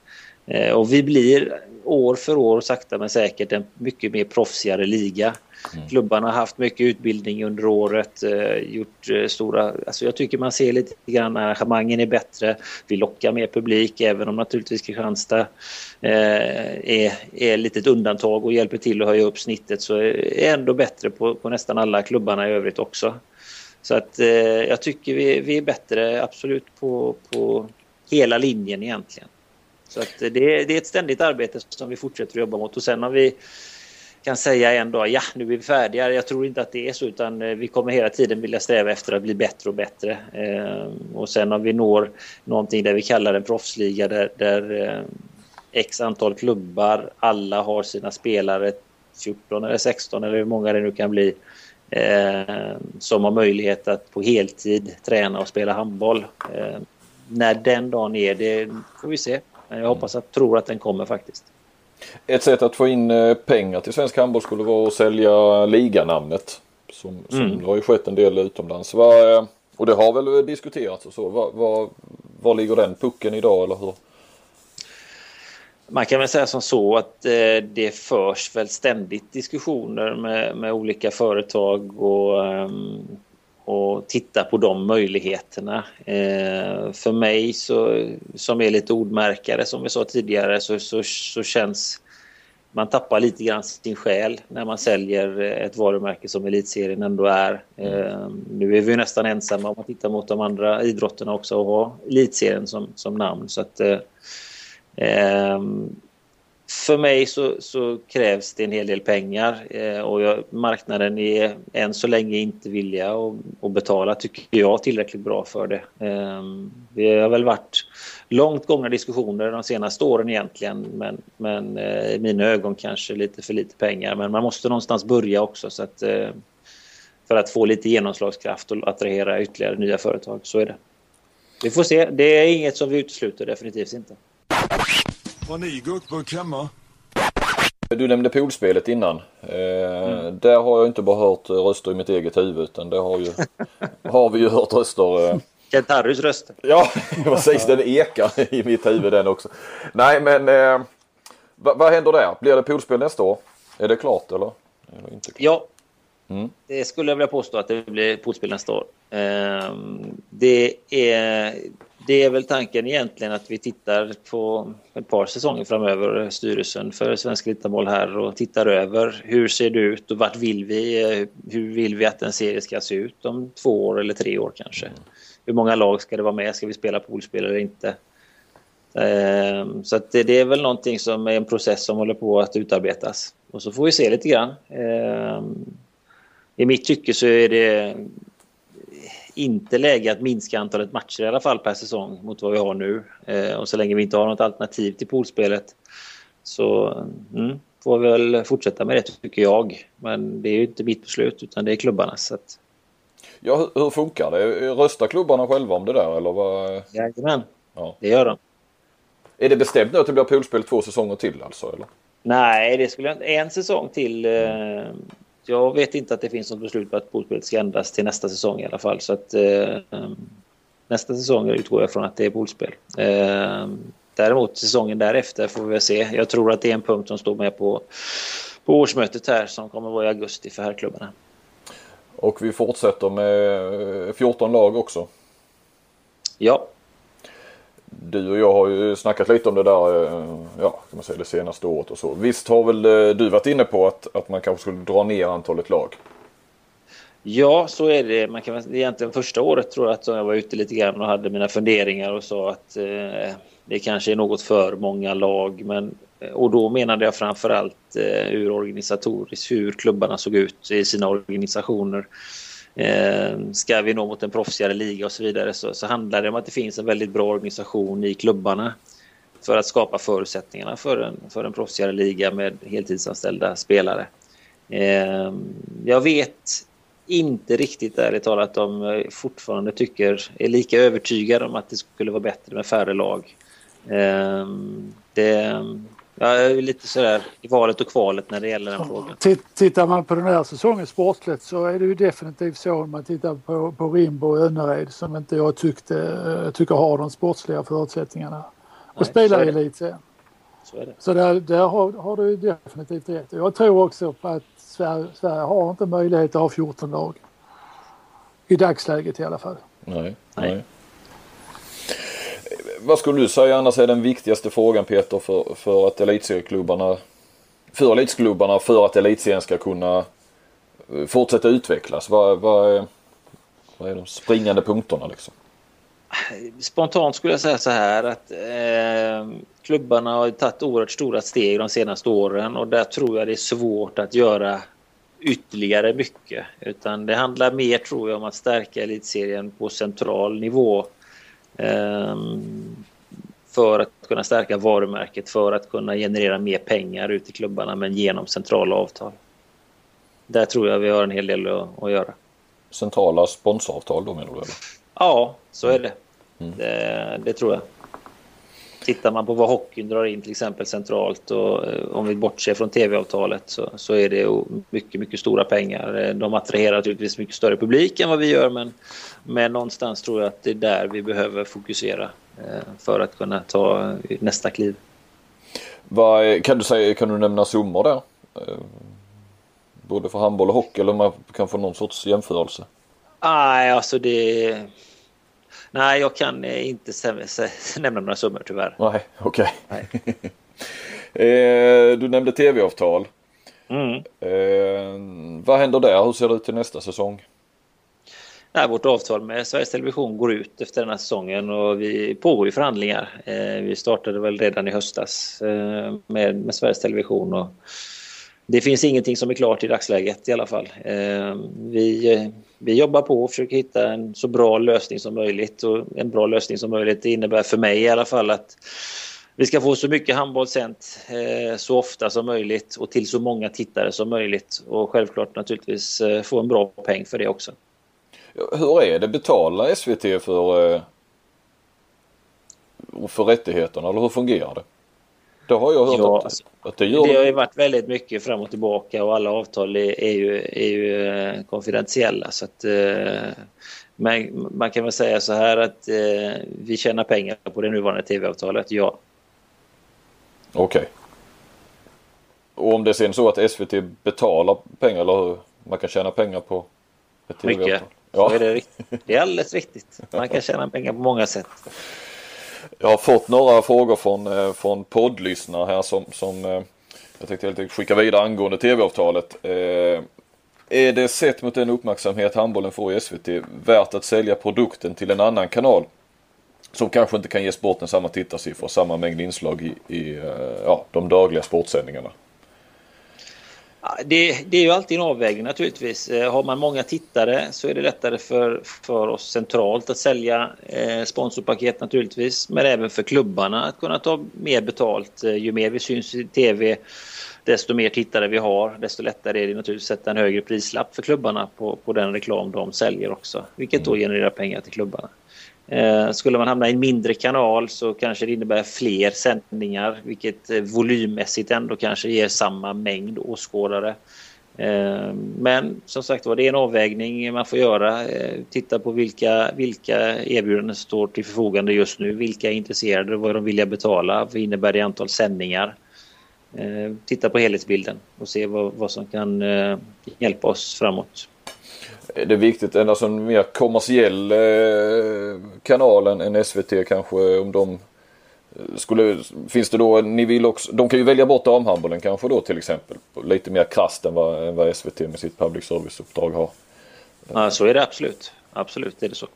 Eh, och vi blir år för år sakta men säkert en mycket mer proffsigare liga. Mm. Klubbarna har haft mycket utbildning under året, eh, gjort eh, stora... Alltså jag tycker man ser lite grann arrangemangen är bättre. Vi lockar mer publik även om naturligtvis Kristianstad eh, är, är lite ett undantag och hjälper till att höja upp snittet så är ändå bättre på, på nästan alla klubbarna i övrigt också. Så att eh, jag tycker vi, vi är bättre absolut på, på hela linjen egentligen. Så att eh, det, det är ett ständigt arbete som vi fortsätter att jobba mot och sen har vi kan säga en dag ja nu är vi färdiga. Jag tror inte att det är så utan eh, vi kommer hela tiden vilja sträva efter att bli bättre och bättre. Eh, och sen om vi når någonting där vi kallar en proffsliga där, där eh, x antal klubbar, alla har sina spelare 14 eller 16 eller hur många det nu kan bli som har möjlighet att på heltid träna och spela handboll. När den dagen är det får vi se. Men jag hoppas att tror att den kommer faktiskt. Ett sätt att få in eh, pengar till svensk handboll skulle vara att sälja liganamnet. Som, som Mm. har ju skett en del utomlands. Vad, eh, och det har väl diskuterats och så. Var, var, var ligger den pucken idag eller hur? Man kan väl säga som så att eh, det förs väl ständigt diskussioner med, med olika företag och, ehm, och titta på de möjligheterna. Eh, för mig så, som är lite ordmärkare som vi sa tidigare så, så, så känns man tappar lite grann sin själ när man säljer ett varumärke som Elitserien ändå är. Eh, nu är vi nästan ensamma om man tittar mot de andra idrotterna också att ha Elitserien som, som namn. Så att, eh, Ehm, för mig så, så krävs det en hel del pengar eh, och jag, marknaden är än så länge inte villiga att, betala tycker jag tillräckligt bra för det. Eh, det har väl varit långt gångna diskussioner de senaste åren egentligen men, men eh, i mina ögon kanske lite för lite pengar men man måste någonstans börja också så att eh, för att få lite genomslagskraft och attrahera ytterligare nya företag. Så är det. Vi får se. Det är inget som vi utesluter definitivt inte. Har ni gurkburk hemma? Du nämnde poolspelet innan. Eh, Där har jag inte bara hört eh, röster i mitt eget huvud utan det har, ju, har vi ju hört röster. Eh, Kent-Harrys röst. ja [laughs] precis den ekar i mitt huvud den också. Nej men eh, vad, vad händer där? Blir det poolspel nästa år? Är det klart eller? eller inte klart? Ja, Mm. det skulle jag vilja påstå att det blir poolspel nästa år. Ehm, Det är, det är väl tanken egentligen att vi tittar på ett par säsonger framöver, styrelsen för Svensk Elithandboll här och tittar över hur ser det ut och vart vill vi? eh, Hur vill vi att en serie ska se ut om två år eller tre år kanske? Hur många lag ska det vara med? Ska vi spela poolspel eller inte? Ehm, Så det, det är väl någonting som är en process som håller på att utarbetas. Och så får vi se lite grann. Ehm, I mitt tycke så är det inte läge att minska antalet matcher i alla fall per säsong mot vad vi har nu. Eh, och så länge vi inte har något alternativ till poolspelet så mm, får vi väl fortsätta med det tycker jag. Men det är ju inte mitt beslut utan det är klubbarnas. Så att, Ja hur, funkar det? Röstar klubbarna själva om det där eller vad? jajamän, Ja. det gör de. Är det bestämt nu att det blir poolspel två säsonger till alltså eller? Nej, det skulle jag inte. En säsong till eh, jag vet inte att det finns något beslut på att poolspelet ska ändras till nästa säsong i alla fall. Så att, eh, nästa säsong utgår jag från att det är poolspel. Eh, däremot säsongen därefter får vi väl se. Jag tror att det är en punkt som står med på, på årsmötet här som kommer vara i augusti för herrklubbarna. Och vi fortsätter med 14 lag också. Ja. Du och jag har ju snackat lite om det där, eh, ja, kan man säga det senaste året och så. Visst har väl eh, du varit inne på att, att man kanske skulle dra ner antalet lag? Ja, så är det. Man kan, egentligen första året tror jag att jag var ute lite grann och hade mina funderingar och sa att eh, det kanske är något för många lag. Men, eh, och då menade jag framförallt eh, ur organisatoriskt hur klubbarna såg ut i sina organisationer. Eh, ska vi nå mot en proffsigare liga och så vidare så, så handlar det om att det finns en väldigt bra organisation i klubbarna för att skapa förutsättningarna för en, för en proffsigare liga med heltidsanställda spelare. Eh, jag vet inte riktigt ärligt talat om jag fortfarande tycker, är lika övertygad om att det skulle vara bättre med färre lag. Eh, det, jag är lite sådär i valet och kvalet när det gäller den frågan. Tittar man på den här säsongen sportsligt så är det ju definitivt så om man tittar på, på Rimbo och Önnered som inte jag tyckte, tycker har de sportsliga förutsättningarna att spela i elitserien. Så, är det. så där, där har, har, du definitivt rätt. Jag tror också på att Sverige, Sverige har inte möjlighet att ha 14 lag. I dagsläget i alla fall. Nej, nej. Vad skulle du säga annars är den viktigaste frågan Peter för, för att elitserieklubbarna för elitklubbarna för att elitserien ska kunna eh, fortsätta utvecklas? Vad, vad, är, vad är de springande punkterna liksom? Spontant skulle jag säga så här att eh, klubbarna har tagit oerhört stora steg de senaste åren och där tror jag det är svårt att göra ytterligare mycket. Utan det handlar mer tror jag om att stärka elitserien på central nivå. Eh, för att kunna stärka varumärket, för att kunna generera mer pengar ut i klubbarna men genom centrala avtal. Där tror jag vi har en hel del att, att göra. Centrala sponsoravtal då menar du? Eller? Ja, så är det. Mm. det. Det tror jag. Tittar man på vad hockeyn drar in till exempel centralt och eh, om vi bortser från tv-avtalet så, så är det mycket, mycket stora pengar. De attraherar naturligtvis mycket större publik än vad vi gör men, men någonstans tror jag att det är där vi behöver fokusera eh, för att kunna ta nästa kliv. Vad, kan, du säga, kan du nämna summor där? Eh, både för handboll och hockey eller man kan få någon sorts jämförelse? Nej, alltså det Nej, jag kan eh, inte [laughs] nämna några summor tyvärr. Nej, okej. Okay. [laughs] eh, du nämnde tv-avtal. Mm. Eh, vad händer där? Hur ser det ut till nästa säsong? Nej, vårt avtal med Sveriges Television går ut efter den här säsongen och vi pågår i förhandlingar. Eh, vi startade väl redan i höstas med, med Sveriges Television och det finns ingenting som är klart i dagsläget i alla fall. Eh, vi, vi jobbar på och försöker hitta en så bra lösning som möjligt och en bra lösning som möjligt innebär för mig i alla fall att vi ska få så mycket handboll sänt eh, så ofta som möjligt och till så många tittare som möjligt och självklart naturligtvis eh, få en bra peng för det också. Hur är det? Betalar SVT för, eh, för rättigheterna eller hur fungerar det? Det har jag hört ja, att, det gör. Det har ju varit väldigt mycket fram och tillbaka och alla avtal är, är ju, är ju eh, konfidentiella. Så att, eh, men man kan väl säga så här att eh, vi tjänar pengar på det nuvarande tv-avtalet, ja. Okej. Okay. Och om det är sen så att SVT betalar pengar eller hur man kan tjäna pengar på ett tv-avtal? Mycket. Ja. Så är det, det är alldeles riktigt. Man kan tjäna pengar på många sätt. Jag har fått några frågor från, eh, från poddlyssnare här som, som eh, jag tänkte helt skicka vidare angående tv-avtalet. Eh, är det sett mot den uppmärksamhet handbollen får i SVT värt att sälja produkten till en annan kanal? Som kanske inte kan ge sporten samma tittarsiffror och samma mängd inslag i, i eh, ja, de dagliga sportsändningarna. Det, det, är ju alltid en avvägning naturligtvis. Eh, har man många tittare så är det lättare för, för oss centralt att sälja eh, sponsorpaket naturligtvis. Men även för klubbarna att kunna ta mer betalt. Eh, ju mer vi syns i tv desto mer tittare vi har desto lättare är det naturligtvis att sätta en högre prislapp för klubbarna på, på den reklam de säljer också. Vilket då genererar pengar till klubbarna. Eh, skulle man hamna i en mindre kanal så kanske det innebär fler sändningar vilket eh, volymmässigt ändå kanske ger samma mängd åskådare. Eh, men som sagt var, det är en avvägning man får göra. Titta på vilka, vilka erbjudanden står till förfogande just nu. Vilka är intresserade? Vad är de villiga betala? Vad innebär det i antal sändningar? Titta på helhetsbilden och se vad, vad som kan hjälpa oss framåt. Det är viktigt, en alltså mer kommersiell kanal än SVT kanske om de skulle, finns det då, ni vill också, de kan ju välja bort damhandbollen kanske då till exempel. Lite mer krasst än vad, än vad SVT med sitt public service-uppdrag har. Ja, så är det absolut. Absolut är det så.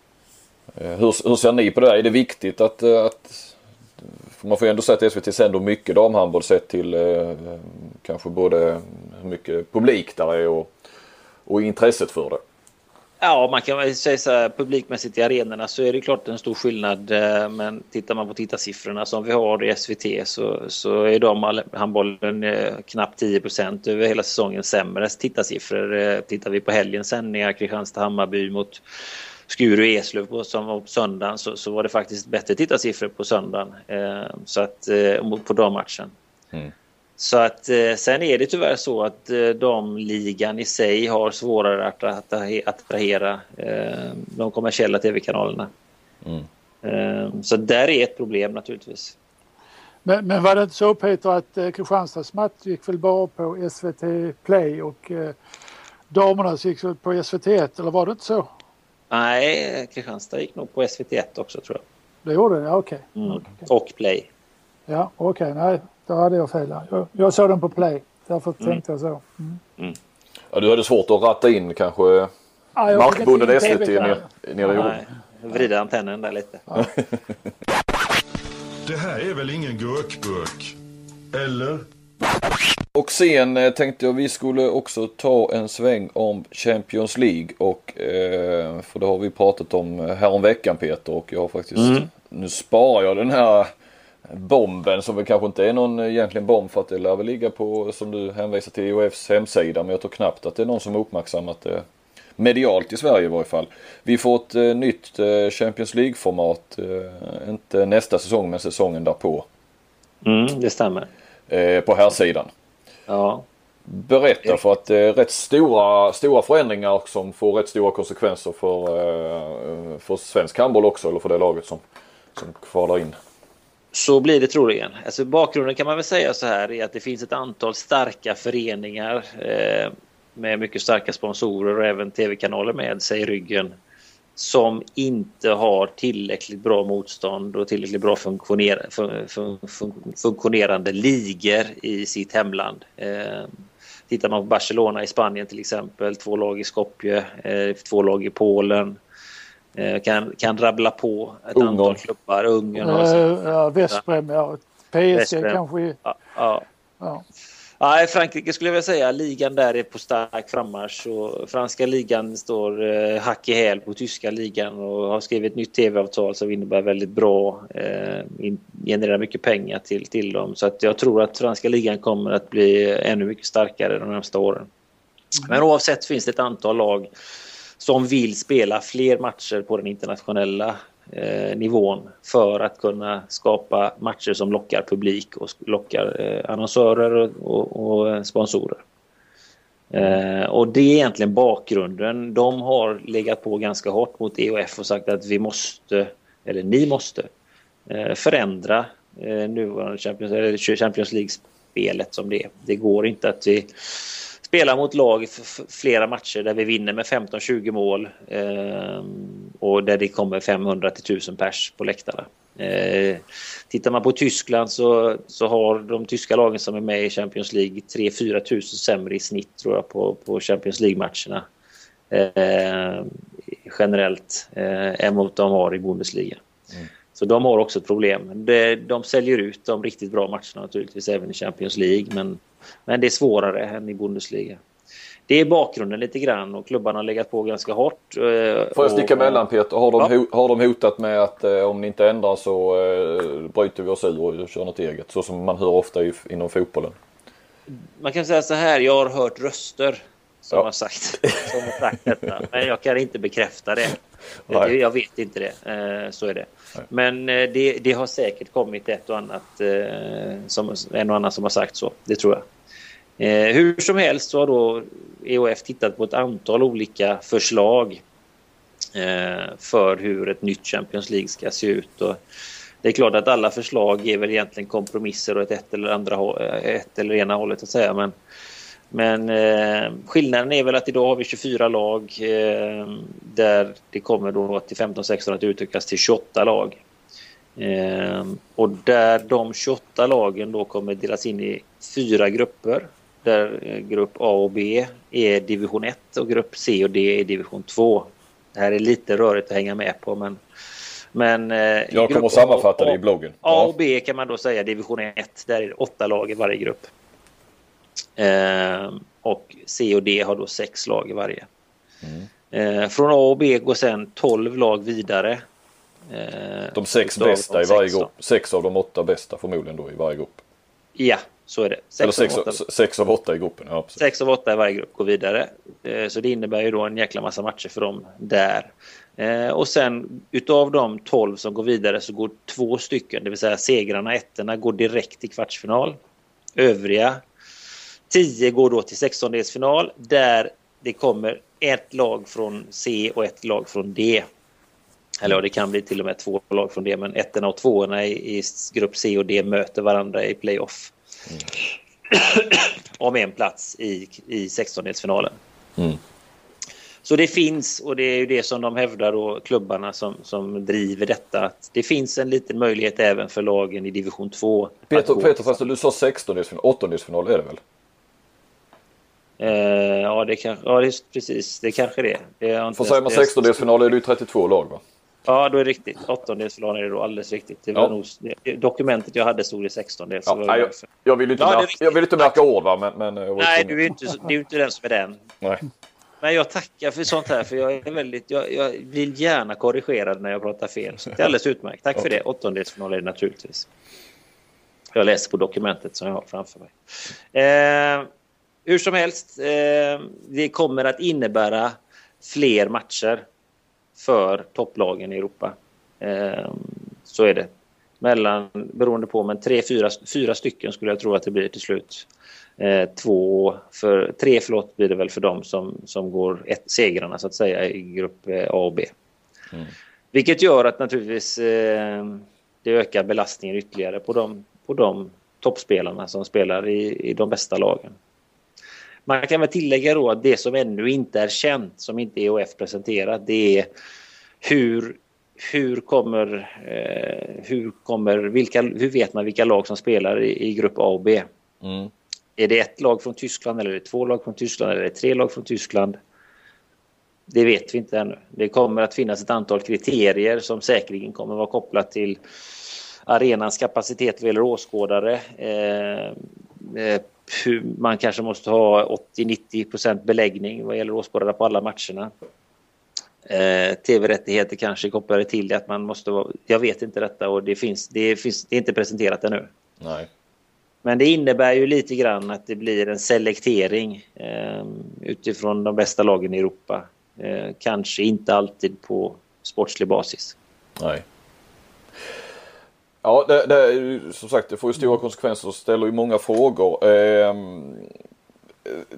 Eh, hur, hur ser ni på det här? Är det viktigt att, eh, att man får ju ändå säga att SVT sänder mycket damhandboll sett till eh, kanske både hur mycket publik där är och, och intresset för det. Ja, man kan väl säga så här publikmässigt i arenorna så är det klart en stor skillnad. Eh, men tittar man på tittarsiffrorna som vi har i SVT så, så är de handbollen eh, knappt 10% över hela säsongen sämre tittarsiffror. Eh, tittar vi på helgens sändningar Kristianstad-Hammarby mot Skuru Eslöv på, som var på söndagen så, så var det faktiskt bättre tittarsiffror på söndagen. så att, på dammatchen. Mm. Så att eh, sen är det tyvärr så att eh, de ligan i sig har svårare att attrahera eh, de kommersiella tv-kanalerna. Mm. Så där är ett problem naturligtvis. Men, men var det inte så Peter att eh, Kristianstads match gick väl bara på SVT Play och eh, damernas gick väl på SVT1 eller var det inte så? Nej, Kristianstad gick nog på SVT1 också tror jag. Det gjorde det? Okej. Okay. Mm. Okay. Och Play. Ja, okej. Okay. Nej, då hade jag fel. Jag, jag såg den på play. Därför mm. tänkte jag så. Mm. Mm. Ja, du hade svårt att ratta in kanske ja, markbunden SVT nere i jorden. Vrida antennen där lite. Ja. [laughs] Det här är väl ingen gurkburk? Eller? Och sen eh, tänkte jag vi skulle också ta en sväng om Champions League och eh, för det har vi pratat om häromveckan Peter och jag har faktiskt mm. nu sparar jag den här bomben som väl kanske inte är någon egentligen bomb för att det lär väl ligga på som du hänvisar till IOFs hemsida men jag tror knappt att det är någon som uppmärksammat det medialt i Sverige i varje fall. Vi får ett eh, nytt eh, Champions League-format, eh, inte nästa säsong men säsongen därpå. Mm, det stämmer. Eh, på här sidan. Ja. Berätta för att det är rätt stora, stora förändringar som får rätt stora konsekvenser för, eh, för svensk handboll också eller för det laget som, som kvalar in. Så blir det troligen. Alltså bakgrunden kan man väl säga så här är att det finns ett antal starka föreningar eh, med mycket starka sponsorer och även tv-kanaler med sig i ryggen som inte har tillräckligt bra motstånd och tillräckligt bra funktioner, fun, fun, fun, funktionerande ligor i sitt hemland. Eh, tittar man på Barcelona i Spanien till exempel, två lag i Skopje, eh, två lag i Polen, kan, kan rabbla på ett Ungern. antal klubbar. Ungern och så. Ja, Vesprem, ja. PSG Vesprem. kanske. Ja, ja. ja. Nej, Frankrike skulle jag vilja säga. Ligan där är på stark frammarsch. Och franska ligan står eh, hack i häl på tyska ligan och har skrivit ett nytt tv-avtal som innebär väldigt bra, eh, genererar mycket pengar till, till dem. Så att jag tror att franska ligan kommer att bli ännu mycket starkare de närmsta åren. Men oavsett finns det ett antal lag som vill spela fler matcher på den internationella eh, nivån för att kunna skapa matcher som lockar publik och lockar eh, annonsörer och, och, och eh, sponsorer. Eh, och det är egentligen bakgrunden. De har legat på ganska hårt mot EOF och sagt att vi måste, eller ni måste, eh, förändra eh, nuvarande Champions, Champions League-spelet som det är. Det går inte att vi spelar mot lag flera matcher där vi vinner med 15-20 mål eh, och där det kommer 500 till 1000 pers på läktarna. Eh, tittar man på Tyskland så, så har de tyska lagen som är med i Champions League 3-4 tusen sämre i snitt tror jag på, på Champions League-matcherna. Eh, generellt eh, än vad de har i Bundesliga. Mm. Så de har också ett problem. De, de säljer ut de riktigt bra matcherna naturligtvis även i Champions League men men det är svårare än i Bundesliga. Det är bakgrunden lite grann och klubbarna har legat på ganska hårt. Eh, Får jag sticka emellan Peter? Har de, ja. har de hotat med att eh, om ni inte ändrar så eh, bryter vi oss ur och kör något eget? Så som man hör ofta i, inom fotbollen. Man kan säga så här, jag har hört röster som, ja. har, sagt, som har sagt detta. Men jag kan inte bekräfta det. Nej. Jag vet inte det. Eh, så är det. Nej. Men eh, det, det, har säkert kommit ett och annat, eh, som, en och annan som har sagt så. Det tror jag. Hur som helst så har då EOF tittat på ett antal olika förslag för hur ett nytt Champions League ska se ut. Och det är klart att alla förslag är väl egentligen kompromisser åt ett eller, andra, ett eller ena hållet att säga. Men, men eh, skillnaden är väl att idag har vi 24 lag eh, där det kommer då till 15-16 att utökas till 28 lag. Eh, och där de 28 lagen då kommer delas in i fyra grupper. Där eh, grupp A och B är division 1 och grupp C och D är division 2. Det här är lite rörigt att hänga med på men men, eh, jag kommer att sammanfatta det i bloggen. A och B kan man då säga division 1. Där är det åtta lag i varje grupp. Eh, och C och D har då sex lag i varje. Mm. Eh, från A och B går sen 12 lag vidare. Eh, de sex bästa i varje grupp. Sex av de åtta bästa förmodligen då i varje grupp. Ja, så är det. Sex, Eller sex, av, åtta. sex av åtta i gruppen. Ja, sex av åtta i varje grupp går vidare. Eh, så det innebär ju då en jäkla massa matcher för dem där. Eh, och sen utav de 12 som går vidare så går två stycken, det vill säga segrarna, ettorna, går direkt till kvartsfinal. Övriga 10 går då till 16-delsfinal där det kommer ett lag från C och ett lag från D. Eller det kan bli till och med två lag från D, men ettorna och tvåorna i, i grupp C och D möter varandra i playoff. Mm. Om en plats i, i 16-delsfinalen. Mm. Så det finns, och det är ju det som de hävdar då, klubbarna som, som driver detta, att det finns en liten möjlighet även för lagen i division 2. Peter, Peter fast du sa 16 åttondelsfinal är det väl? Eh, ja, det kan, ja, det, precis. Det kanske det är. För säger man 16-delsfinal är det ju 32 lag va? Ja, då är det riktigt. Åttondelsfinal är det då alldeles riktigt. Det var ja. nog, det, dokumentet jag hade stod i 16 ja, jag, jag, vill inte ja, märka, jag vill inte märka ord va, men... men Nej, du är inte, du är inte den som är den. Nej. Men jag tackar för sånt här för jag är väldigt, jag, jag vill gärna korrigerad när jag pratar fel. Så det är alldeles utmärkt. Tack för det. Åttondelsfinal är det naturligtvis. Jag läser på dokumentet som jag har framför mig. Eh, hur som helst, eh, det kommer att innebära fler matcher för topplagen i Europa. Eh, så är det. Mellan, beroende på, men tre, fyra, fyra stycken skulle jag tro att det blir till slut. Eh, två, för, tre förlåt blir det väl för dem som, som går ett, segrarna så att säga i grupp eh, A och B. Mm. Vilket gör att naturligtvis eh, det ökar belastningen ytterligare på de, på de toppspelarna som spelar i, i de bästa lagen. Man kan väl tillägga då att det som ännu inte är känt, som inte EOF presenterat, det är hur, hur kommer, eh, hur kommer, vilka, hur vet man vilka lag som spelar i, i grupp A och B? Mm. Är det ett lag från Tyskland eller är det två lag från Tyskland eller är det tre lag från Tyskland? Det vet vi inte ännu. Det kommer att finnas ett antal kriterier som säkerligen kommer att vara kopplat till arenans kapacitet vad gäller åskådare. Eh, eh, man kanske måste ha 80-90% beläggning vad gäller åskådare på alla matcherna. Eh, Tv-rättigheter kanske kopplade till det att man måste vara, jag vet inte detta och det finns, det finns, det är inte presenterat ännu. Nej. Men det innebär ju lite grann att det blir en selektering eh, utifrån de bästa lagen i Europa. Eh, kanske inte alltid på sportslig basis. Nej. Ja, det, det, som sagt det får ju stora konsekvenser och ställer ju många frågor. Eh,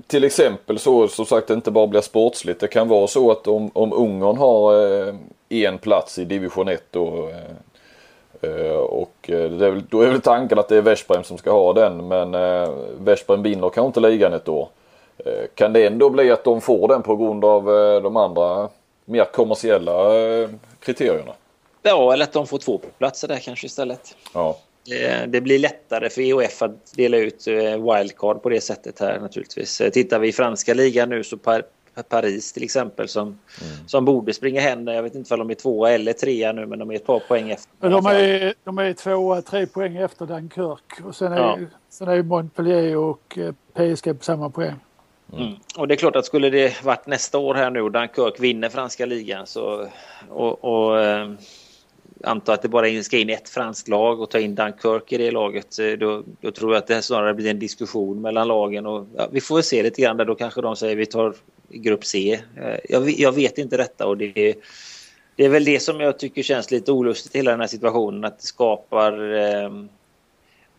till exempel så som sagt det inte bara blir sportsligt. Det kan vara så att om, om Ungern har eh, en plats i division 1 då eh, Eh, och eh, det är väl, då är väl tanken att det är Veszprem som ska ha den men eh, Veszprem vinner kanske inte ligan ett år. Kan det ändå bli att de får den på grund av de andra mer kommersiella kriterierna? Ja, eller att de får två platser där kanske istället. Ja. Det blir lättare för EOF att dela ut wildcard på det sättet här naturligtvis. Tittar vi i franska ligan nu så Paris till exempel som, mm. som borde springa hem Jag vet inte om de är tvåa eller trea nu men de är ett par poäng efter. de är, de är tvåa, tre poäng efter Dunkirk och sen är, ja. sen är Montpellier och eh, PSG på samma poäng. Mm. Mm. Och det är klart att skulle det varit nästa år här nu och Dunkirk vinner franska ligan så och, och eh, anta att det bara ska in ett franskt lag och ta in Dunkirk i det laget. Eh, då, då tror jag att det snarare blir en diskussion mellan lagen och ja, vi får se lite grann där då kanske de säger vi tar grupp C. Eh, jag, jag vet inte detta och det är, det är väl det som jag tycker känns lite olustigt i hela den här situationen att det skapar eh,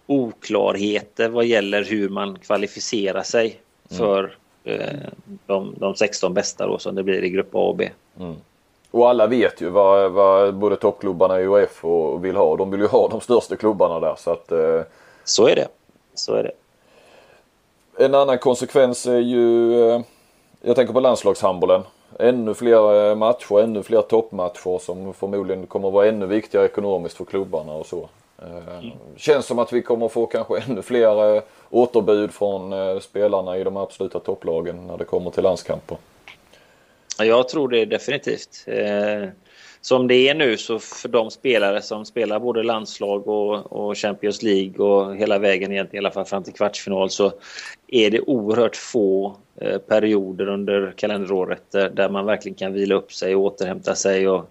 oklarheter vad gäller hur man kvalificerar sig för eh, de, de 16 bästa då som det blir i grupp A och B. Och alla vet ju vad, vad både toppklubbarna i UF och vill ha. De vill ju ha de största klubbarna där så att eh, Så är det. Så är det. En annan konsekvens är ju, eh, jag tänker på landslagshandbollen. Ännu fler eh, matcher, ännu fler toppmatcher som förmodligen kommer att vara ännu viktigare ekonomiskt för klubbarna och så. Eh, Känns som att vi kommer få kanske ännu fler eh, återbud från spelarna i de absoluta topplagen när det kommer till landskamper. Jag tror det definitivt. Eh, som det är nu så för de spelare som spelar både landslag och, och Champions League och hela vägen egentligen i alla fall fram till kvartsfinal så är det oerhört få eh, perioder under kalenderåret där, där man verkligen kan vila upp sig och återhämta sig och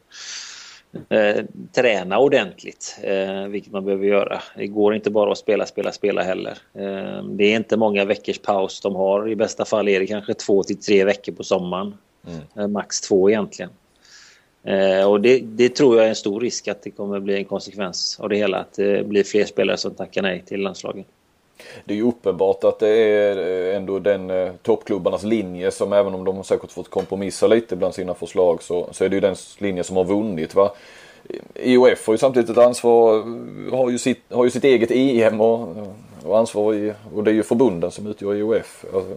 eh, träna ordentligt, eh, vilket man behöver göra. Det går inte bara att spela, spela, spela heller. Eh, det är inte många veckors paus de har. I bästa fall är det kanske två till tre veckor på sommaren. Mm. Eh, max två egentligen. Eh, och det, det tror jag är en stor risk att det kommer bli en konsekvens av det hela. Att det blir fler spelare som tackar nej till landslagen. Det är ju uppenbart att det är eh, ändå den eh, toppklubbarnas linje som även om de har säkert fått kompromissa lite bland sina förslag så, så är det ju den linje som har vunnit. Va? IOF har ju samtidigt ett ansvar, eh, har ju sitt, har ju sitt eget EM och, och ansvar i, och det är ju förbunden som utgör IOF. Alltså,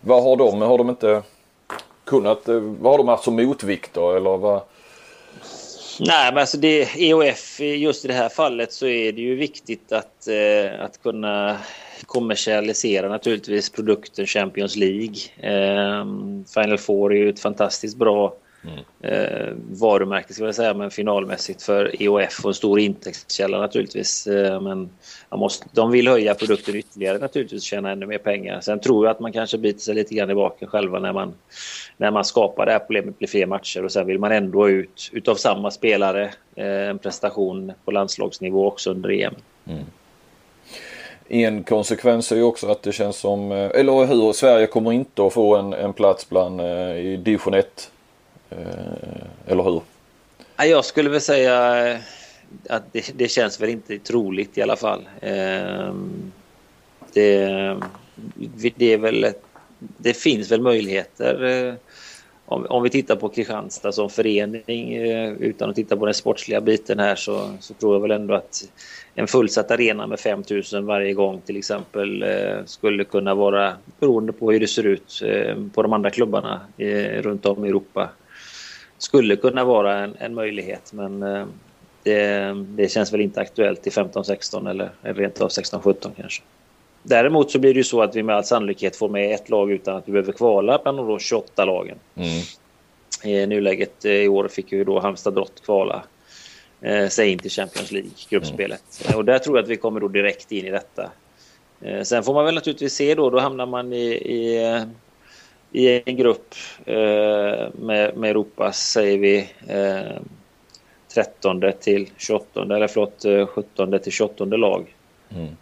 vad har de, har de inte kunnat, eh, vad har de haft som motvikt då eller vad? Nej, men alltså det, EOF, just i det här fallet så är det ju viktigt att, eh, att kunna kommersialisera naturligtvis produkten Champions League. Eh, Final Four är ju ett fantastiskt bra eh, varumärke ska jag säga, men finalmässigt för EOF och en stor intäktskälla naturligtvis. Eh, men man måste, de vill höja produkten ytterligare naturligtvis och tjäna ännu mer pengar. Sen tror jag att man kanske biter sig lite grann i baken själva när man, när man skapar det här problemet blir fler matcher och sen vill man ändå ut utav samma spelare eh, en prestation på landslagsnivå också under EM. Mm. En konsekvens är ju också att det känns som, eh, eller hur, Sverige kommer inte att få en, en plats bland eh, i division 1. Eh, eller hur? Jag skulle väl säga eh, att det, det känns väl inte troligt i alla fall. Ehm, det, det, är väl, det finns väl möjligheter. Eh, om, om vi tittar på Kristianstad som förening utan att titta på den sportsliga biten här så, så tror jag väl ändå att en fullsatt arena med 5000 varje gång till exempel skulle kunna vara beroende på hur det ser ut på de andra klubbarna runt om i Europa skulle kunna vara en, en möjlighet men eh, det, det känns väl inte aktuellt i 15-16 eller rent av 16-17 kanske. Däremot så blir det ju så att vi med all sannolikhet får med ett lag utan att vi behöver kvala bland de då 28 lagen. I nuläget eh, i år fick ju då Halmstad Drott kvala eh, sig in till Champions League, gruppspelet. Och där tror jag att vi kommer då direkt in i detta. Eh, sen får man väl naturligtvis se då, då hamnar man i, i, i en grupp eh, med, med Europas, säger vi, eh, 13 till 28, eller förlåt, eh, 17 till 28 lag.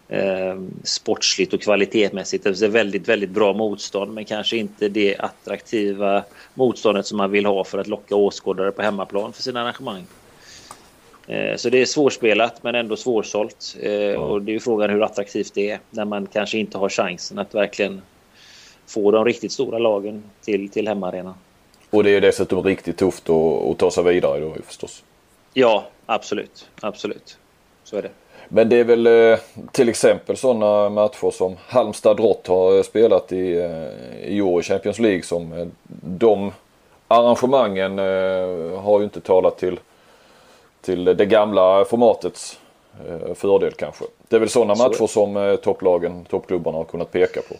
Eh, sportsligt och kvalitetsmässigt. Det är väldigt, väldigt bra motstånd men kanske inte det attraktiva motståndet som man vill ha för att locka åskådare på hemmaplan för sina arrangemang. Eh, så det är svårspelat men ändå svårsålt. Eh, och det är frågan hur attraktivt det är när man kanske inte har chansen att verkligen få de riktigt stora lagen till, till hemmaarenan. Och det är dessutom riktigt tufft att, att ta sig vidare då förstås. Ja, absolut. Absolut. Så är det. Men det är väl eh, till exempel sådana matcher som Halmstad Drott har eh, spelat i, eh, i år i Champions League som de arrangemangen har ju inte talat till, till det gamla formatets fördel kanske. Det är väl sådana Så matcher som topplagen, toppklubbarna har kunnat peka på.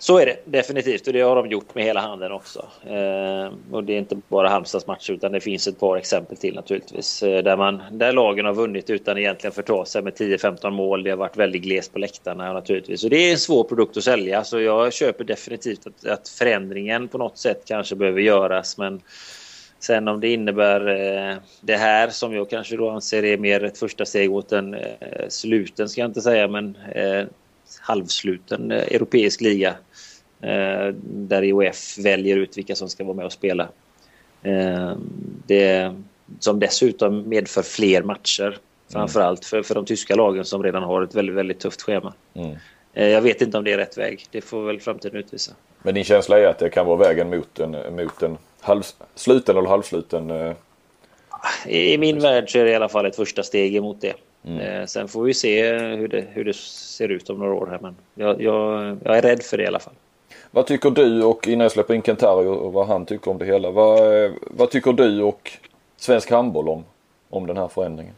Så är det definitivt och det har de gjort med hela handen också. Eh, och det är inte bara Halmstads matcher utan det finns ett par exempel till naturligtvis. Eh, där, man, där lagen har vunnit utan egentligen förta sig med 10-15 mål. Det har varit väldigt glest på läktarna naturligtvis. Och det är en svår produkt att sälja så jag köper definitivt att, att förändringen på något sätt kanske behöver göras. Men Sen om det innebär eh, det här som jag kanske då anser är mer ett första steg mot en eh, sluten, ska jag inte säga, men eh, halvsluten eh, europeisk liga. Eh, där IOF väljer ut vilka som ska vara med och spela. Eh, det, som dessutom medför fler matcher Framförallt för, för de tyska lagen som redan har ett väldigt, väldigt tufft schema. Mm. Eh, jag vet inte om det är rätt väg. Det får väl framtiden utvisa. Men din känsla är att det kan vara vägen mot en, mot en halv, sluten eller halvsluten? Eh... I min värld så är det i alla fall ett första steg emot det. Mm. Eh, sen får vi se hur det, hur det ser ut om några år här. Men jag, jag, jag är rädd för det i alla fall. Vad tycker du och innan jag släpper in Kentari och vad han tycker om det hela. Vad, eh, vad tycker du och svensk handboll om, om den här förändringen?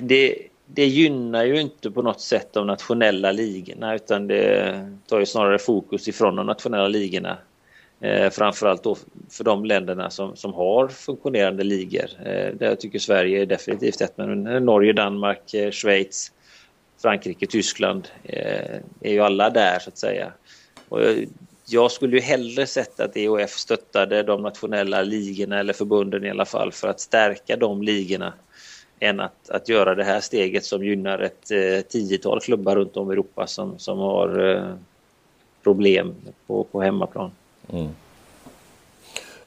Det, det gynnar ju inte på något sätt de nationella ligorna utan det tar ju snarare fokus ifrån de nationella ligorna. Eh, framförallt då för de länderna som, som har funktionerande ligor. Eh, där jag tycker Sverige är definitivt ett, men Norge, Danmark, eh, Schweiz, Frankrike, Tyskland eh, är ju alla där så att säga. Och jag skulle ju hellre sett att EOF stöttade de nationella ligorna eller förbunden i alla fall för att stärka de ligorna än att, att göra det här steget som gynnar ett eh, tiotal klubbar runt om i Europa som, som har eh, problem på, på hemmaplan. Mm.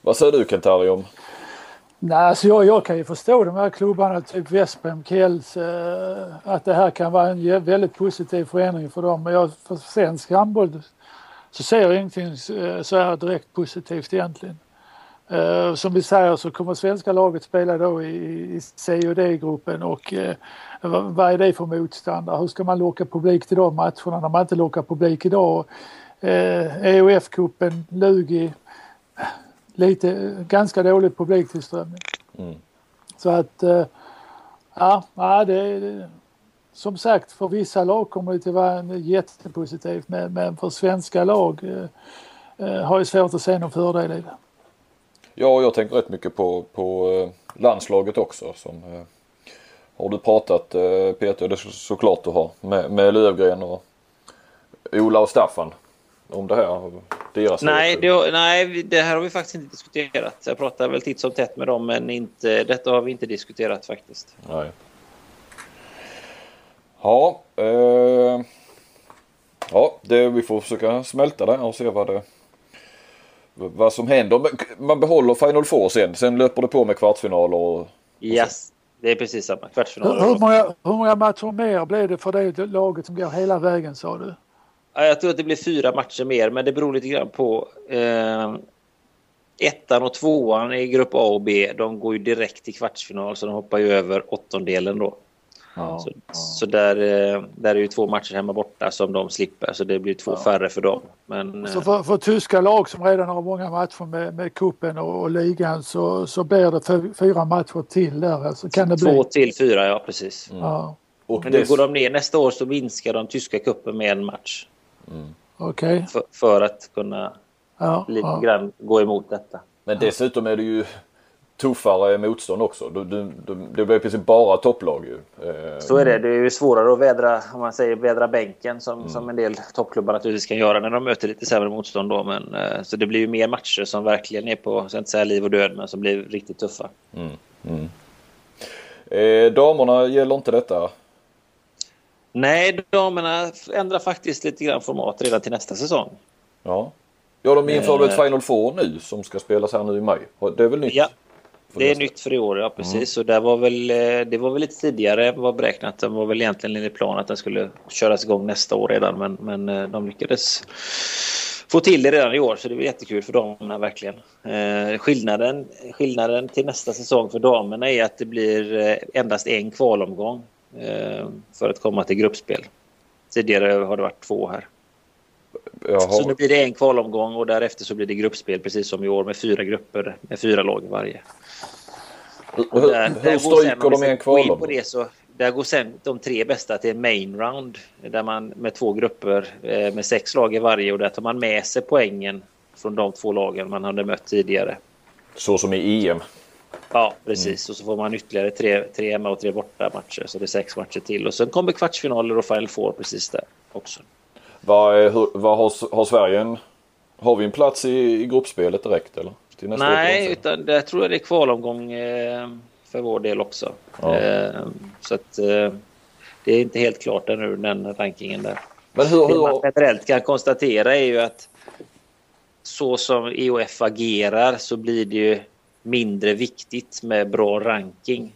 Vad säger du Kentari om? Nej, alltså jag, jag kan ju förstå de här klubbarna, typ Vesprem, Kiels, eh, att det här kan vara en väldigt positiv förändring för dem. Men jag, för svensk handboll så ser jag ingenting eh, så här direkt positivt egentligen. Eh, som vi säger så kommer svenska laget spela då i, i C och D-gruppen och eh, vad, vad är det för motståndare? Hur ska man locka publik till de matcherna när man inte lockar publik idag? Eh, EOF-cupen, Lugi, lite, ganska dålig publiktillströmning. Mm. Så att, uh, ja, ja det, det, som sagt för vissa lag kommer det att vara jättepositivt men, men för svenska lag har jag svårt att se någon fördel i det. Ja, jag tänker rätt mycket på, på eh, landslaget också. Som, eh, har du pratat eh, Peter, det är såklart du har, med, med Lövgren och Ola och Staffan om det här? Deras nej, det, nej, det här har vi faktiskt inte diskuterat. Jag pratar väl titt som tätt med dem men inte, detta har vi inte diskuterat faktiskt. Nej. Ja, eh, ja det, vi får försöka smälta det och se vad det vad som händer. Man behåller Final Four sen. Sen löper det på med kvartsfinaler. Och, yes, det är precis samma. Kvartsfinaler. Hur, hur, många, hur många matcher mer blir det för det laget som går hela vägen sa du? Jag tror att det blir fyra matcher mer, men det beror lite grann på eh, ettan och tvåan i grupp A och B. De går ju direkt till kvartsfinal, så de hoppar ju över åttondelen då. Ja, så, ja. så där, eh, där är ju två matcher hemma borta som de slipper så det blir två ja. färre för dem. Men, så för, för tyska lag som redan har många matcher med, med kuppen och, och ligan så, så blir det fyra matcher till där. Alltså, kan det två bli? till fyra, ja precis. Mm. Ja. Och Men nu går de ner nästa år så minskar de tyska kuppen med en match. Mm. Okay. För, för, att kunna lite grann gå emot detta. Men dessutom är det ju tuffare motstånd också. Du, du, du, det blir i princip bara topplag ju. Eh, Så är det. Det är ju svårare att vädra, om man säger vädra bänken som, mm. som en del toppklubbar naturligtvis kan göra när de möter lite sämre motstånd då. Men, eh, så det blir ju mer matcher som verkligen är på, så inte säga liv och död, men som blir riktigt tuffa. Mm. Mm. Eh, damerna gäller inte detta? Nej, damerna ändrar faktiskt lite grann format redan till nästa säsong. Ja. Ja, de inför väl ett Final Four nu som ska spelas här nu i maj. Det är väl nytt? Ja, det är nytt för i år, ja precis. Mm. Så det var, väl, eh, det var väl lite tidigare än vad beräknat. Det var väl egentligen enligt plan att den skulle köras igång nästa år redan. Men, men eh, de lyckades få till det redan i år så det var jättekul för damerna verkligen. Eh, skillnaden, skillnaden till nästa säsong för damerna är att det blir eh, endast en kvalomgång eh, för att komma till gruppspel. Tidigare har det varit två här. Jaha. Så nu blir det en kvalomgång och därefter så blir det gruppspel precis som i år med fyra grupper med fyra lag varje. Och där, hur, hur stryker de en kvalomgång? På det så, där går sen de tre bästa till main round där man med två grupper eh, med sex lag i varje och där tar man med sig poängen från de två lagen man hade mött tidigare. Så som i EM? Ja, precis. Mm. Och så får man ytterligare tre, tre hemma och tre borta matcher. Så det är sex matcher till. Och sen kommer kvartsfinaler och Final Four precis där också. Vad, hur, vad har, har Sverige en, Har vi en plats i, i gruppspelet direkt eller? Nej, utan det tror jag det är kvalomgång eh, för vår del också. Ja. Eh, så att eh, det är inte helt klart ännu den rankingen där. Men hur, hur... Det man generellt kan konstatera är ju att så som EOF agerar så blir det ju mindre viktigt med bra ranking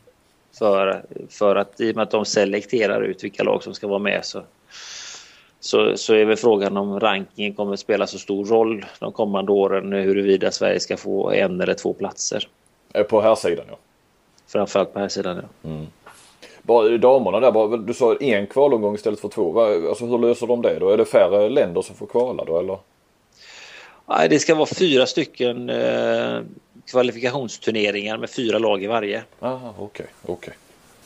För, för att i och med att de selekterar ut vilka lag som ska vara med så, så, så är väl frågan om rankingen kommer att spela så stor roll de kommande åren huruvida Sverige ska få en eller två platser. Eh, På här sidan ja. Framförallt på här sidan. Ja. Bara damerna där, bara, du sa en kvalomgång istället för två. Alltså hur löser de det då? Är det färre länder som får kvala då eller? Nej, det ska vara fyra stycken eh, kvalifikationsturneringar med fyra lag i varje. Aha, okej, okej.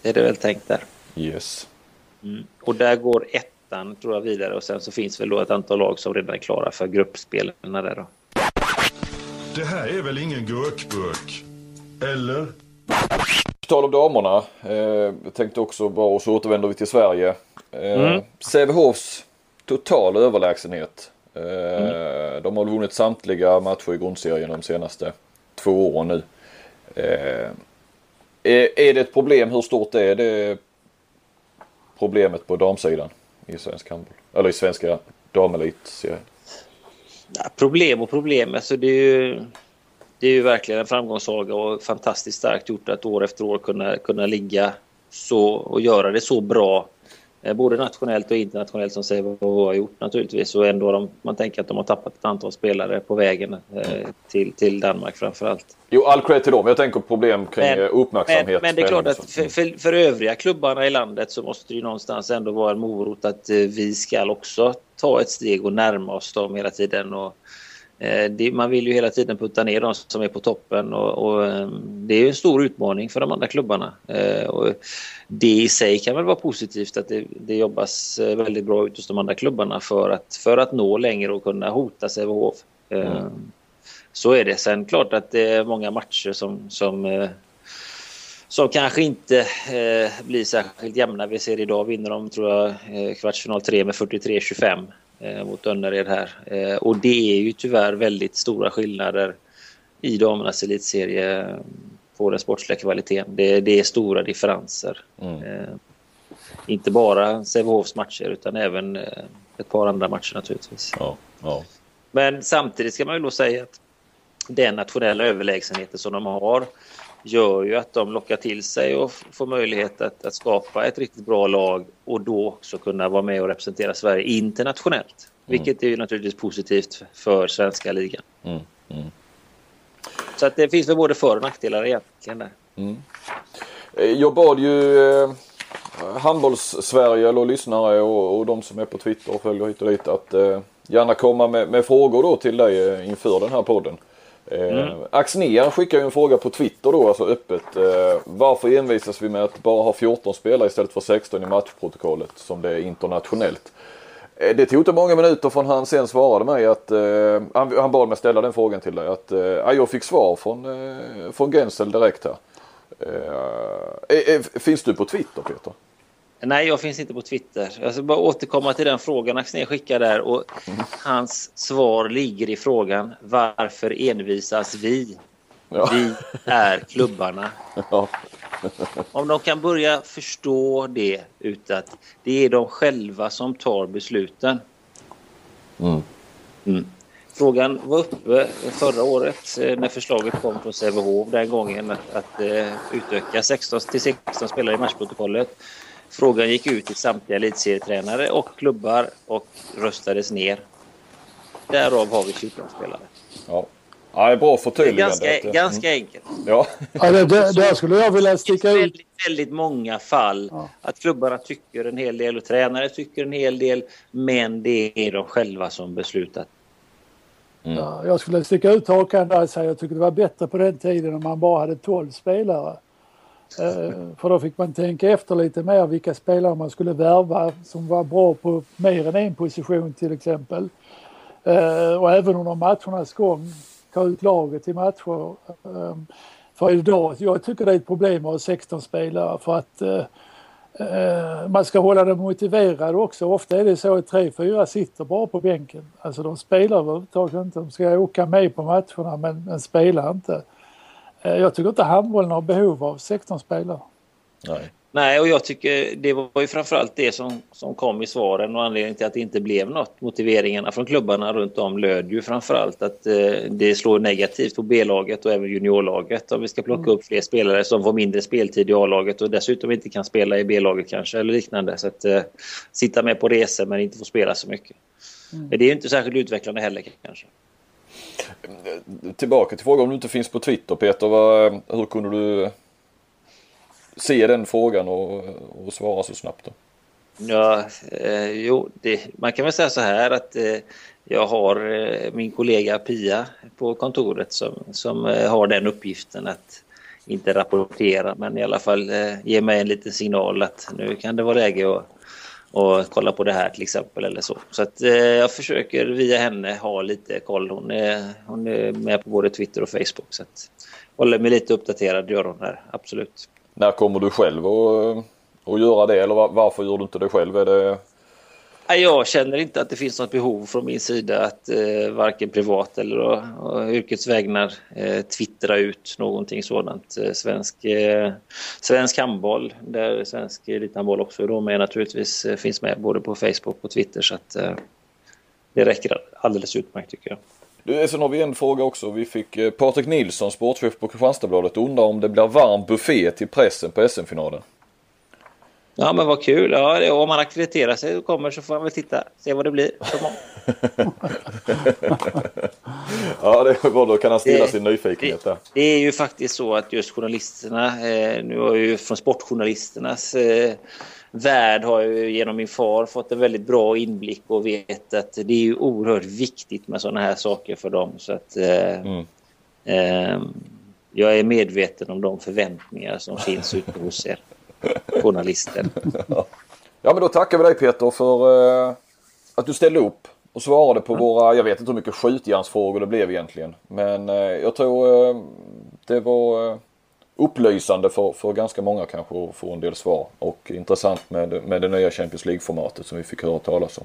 Det är det väl tänkt där. Yes. Mm. Och där går ettan tror jag vidare och sen så finns väl då ett antal lag som redan är klara för gruppspelen där då. Det här är väl ingen gurkburk? Eller? På tal om damerna. Eh, jag tänkte också bara, och så återvänder vi till Sverige. Eh, Mm. Sävehofs total överlägsenhet. Eh, De har vunnit samtliga matcher i grundserien de senaste två år nu. Eh, är, är det ett problem? Hur stort är det problemet på damsidan i svensk handboll? Eller i svenska damelitserien? Ja, problem och problem. Alltså det, är ju, det är ju verkligen en framgångssaga och fantastiskt starkt gjort att år efter år kunna, kunna ligga så och göra det så bra. Eh, Både nationellt och internationellt som Sävehof har gjort naturligtvis. Och ändå de, man tänker att de har tappat ett antal spelare på vägen eh, till, till Danmark framförallt. Jo, all cred till dem. Jag tänker problem kring Men- eh, uppmärksamhet. Men, men det är klart att för, för, för övriga klubbarna i landet så måste det ju någonstans ändå vara en morot att eh, vi ska också ta ett steg och närma oss dem hela tiden. Och, det, man vill ju hela tiden putta ner de som är på toppen och, och eh, det är en stor utmaning för de andra klubbarna. Eh, och det i sig kan väl vara positivt att det, det jobbas eh, väldigt bra ut hos de andra klubbarna för att, för att nå längre och kunna hota Sävehof. Eh, Så är det. Sen klart att det är många matcher som, som eh, som kanske inte eh, blir särskilt jämna. Vi ser idag vinner de tror jag eh, kvartsfinal 3 med 43-25 eh, mot Önnered här. Eh, och det är ju tyvärr väldigt stora skillnader i damernas elitserie eh, på den sportsliga kvaliteten. Det, det är stora differenser. Mm. Eh, inte bara Sävehofs matcher utan även eh, ett par andra matcher naturligtvis. Ja, ja. Men samtidigt ska man ju då säga att den nationella överlägsenheten som de har gör ju att de lockar till sig och får möjlighet att, att skapa ett riktigt bra lag och då också kunna vara med och representera Sverige internationellt. Vilket är ju naturligtvis positivt för svenska ligan. Mm, mm. Så att det finns väl både för och nackdelar egentligen där. Eh, Jag bad ju eh, handbolls-Sverige eller lyssnare och, och de som är på Twitter och följer hit och dit att eh, gärna komma med, med frågor då till dig eh, inför den här podden. Eh, Axnér skickar ju en fråga på Twitter då, alltså öppet. Eh, varför envisas vi med att bara ha 14 spelare istället för 16 i matchprotokollet som det är internationellt? Eh, Det tog inte många minuter från han sen svarade mig att eh, han, han bad mig ställa den frågan till dig. Att ja, jag fick svar från, från Gensel direkt här. Finns du på Twitter Peter? Nej, jag finns inte på Twitter. Jag ska bara återkomma till den frågan Axnér skickar där och hans svar ligger i frågan varför envisas vi? Ja. Vi är klubbarna. Ja. Om de kan börja förstå det ut att det är de själva som tar besluten. Mm. Mm. Frågan var uppe förra året eh, när förslaget kom från Sävehof den gången att, att eh, utöka 16 till 16 spelare i matchprotokollet. Frågan gick ut till samtliga elitserietränare och klubbar och röstades ner. Därav har vi 14 spelare. Ja. Ja, det är bra Det är förtydligande. ganska, att, ganska enkelt. mm. Ja. Ja, det, det, där skulle jag vilja Det sticka ut. väldigt, väldigt många fall Ja. att klubbarna tycker en hel del och tränare tycker en hel del. Men det är de själva som beslutar. Ja, jag skulle sticka ut hakan där och säga jag tycker det var bättre på den tiden om man bara hade 12 spelare. Eh, för då fick man tänka efter lite mer vilka spelare man skulle värva som var bra på mer än en position till exempel. Eh, och även under matchernas gång ta ut laget i matcher. Eh, för idag, jag tycker det är ett problem att ha 16 spelare för att man ska hålla dem motiverade också. Ofta är det så att tre, fyra sitter bara på bänken. Alltså de spelar överhuvudtaget inte. De ska åka med på matcherna men, men spelar inte. Eh, jag tycker inte handbollen har behov av 16 spelare. Nej. Nej, och jag tycker det var ju framförallt det som, som kom i svaren och anledningen till att det inte blev något. Motiveringarna från klubbarna runt om löd ju framförallt att eh, det slår negativt på B-laget och även juniorlaget om vi ska plocka mm. upp fler spelare som får mindre speltid i A-laget och dessutom inte kan spela i B-laget kanske eller liknande. Så att eh, sitta med på resor men inte få spela så mycket. Mm. Men det är inte särskilt utvecklande heller kanske. Tillbaka till frågan om du inte finns på Twitter Peter. Vad, hur kunde du se den frågan och, och svara så snabbt då? Ja, eh, jo, det, man kan väl säga så här att eh, jag har eh, min kollega Pia på kontoret som, som eh, har den uppgiften att inte rapportera men i alla fall eh, ge mig en liten signal att nu kan det vara läge att och kolla på det här till exempel eller så. Så att eh, jag försöker via henne ha lite koll. Hon är, hon är med på både Twitter och Facebook så att håller mig lite uppdaterad gör hon här, absolut. När kommer du själv att, att göra det eller varför gör du inte det själv? Är det... Jag känner inte att det finns något behov från min sida att eh, varken privat eller och, och yrkets vägnar eh, twittra ut någonting sådant. Eh, svensk, eh, svensk handboll, där svensk elithandboll också då med naturligtvis eh, finns med både på Facebook och Twitter så att eh, det räcker alldeles utmärkt tycker jag. Du, sen har vi en fråga också. Vi fick eh, Patrik Nilsson, sportchef på Kristianstadsbladet, undra om det blir varm buffé till pressen på SM-finalen. Ja men vad kul. Ja, det, om man akkrediterar sig och kommer så får man väl titta, se vad det blir. [laughs] ja, det var då kan han stilla sin nyfikenhet där. Det, det, är ju faktiskt så att just journalisterna, eh, nu har ju från sportjournalisternas eh, värld har jag genom min far fått en väldigt bra inblick och vet att det är ju oerhört viktigt med sådana här saker för dem. Så att, eh, mm. eh, jag är medveten om de förväntningar som finns ute hos er journalister. ja men då tackar vi dig Peter för eh, att du ställde upp och svarade på mm. våra, jag vet inte hur mycket skjutjärnsfrågor det blev egentligen. Men eh, jag tror eh, det var upplysande för, för ganska många kanske att få en del svar. Och intressant med, med det nya Champions League-formatet som vi fick höra talas om.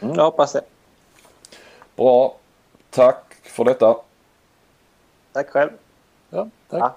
Mm, jag hoppas det. Bra. Tack för detta. Tack själv. Ja, tack. Ja.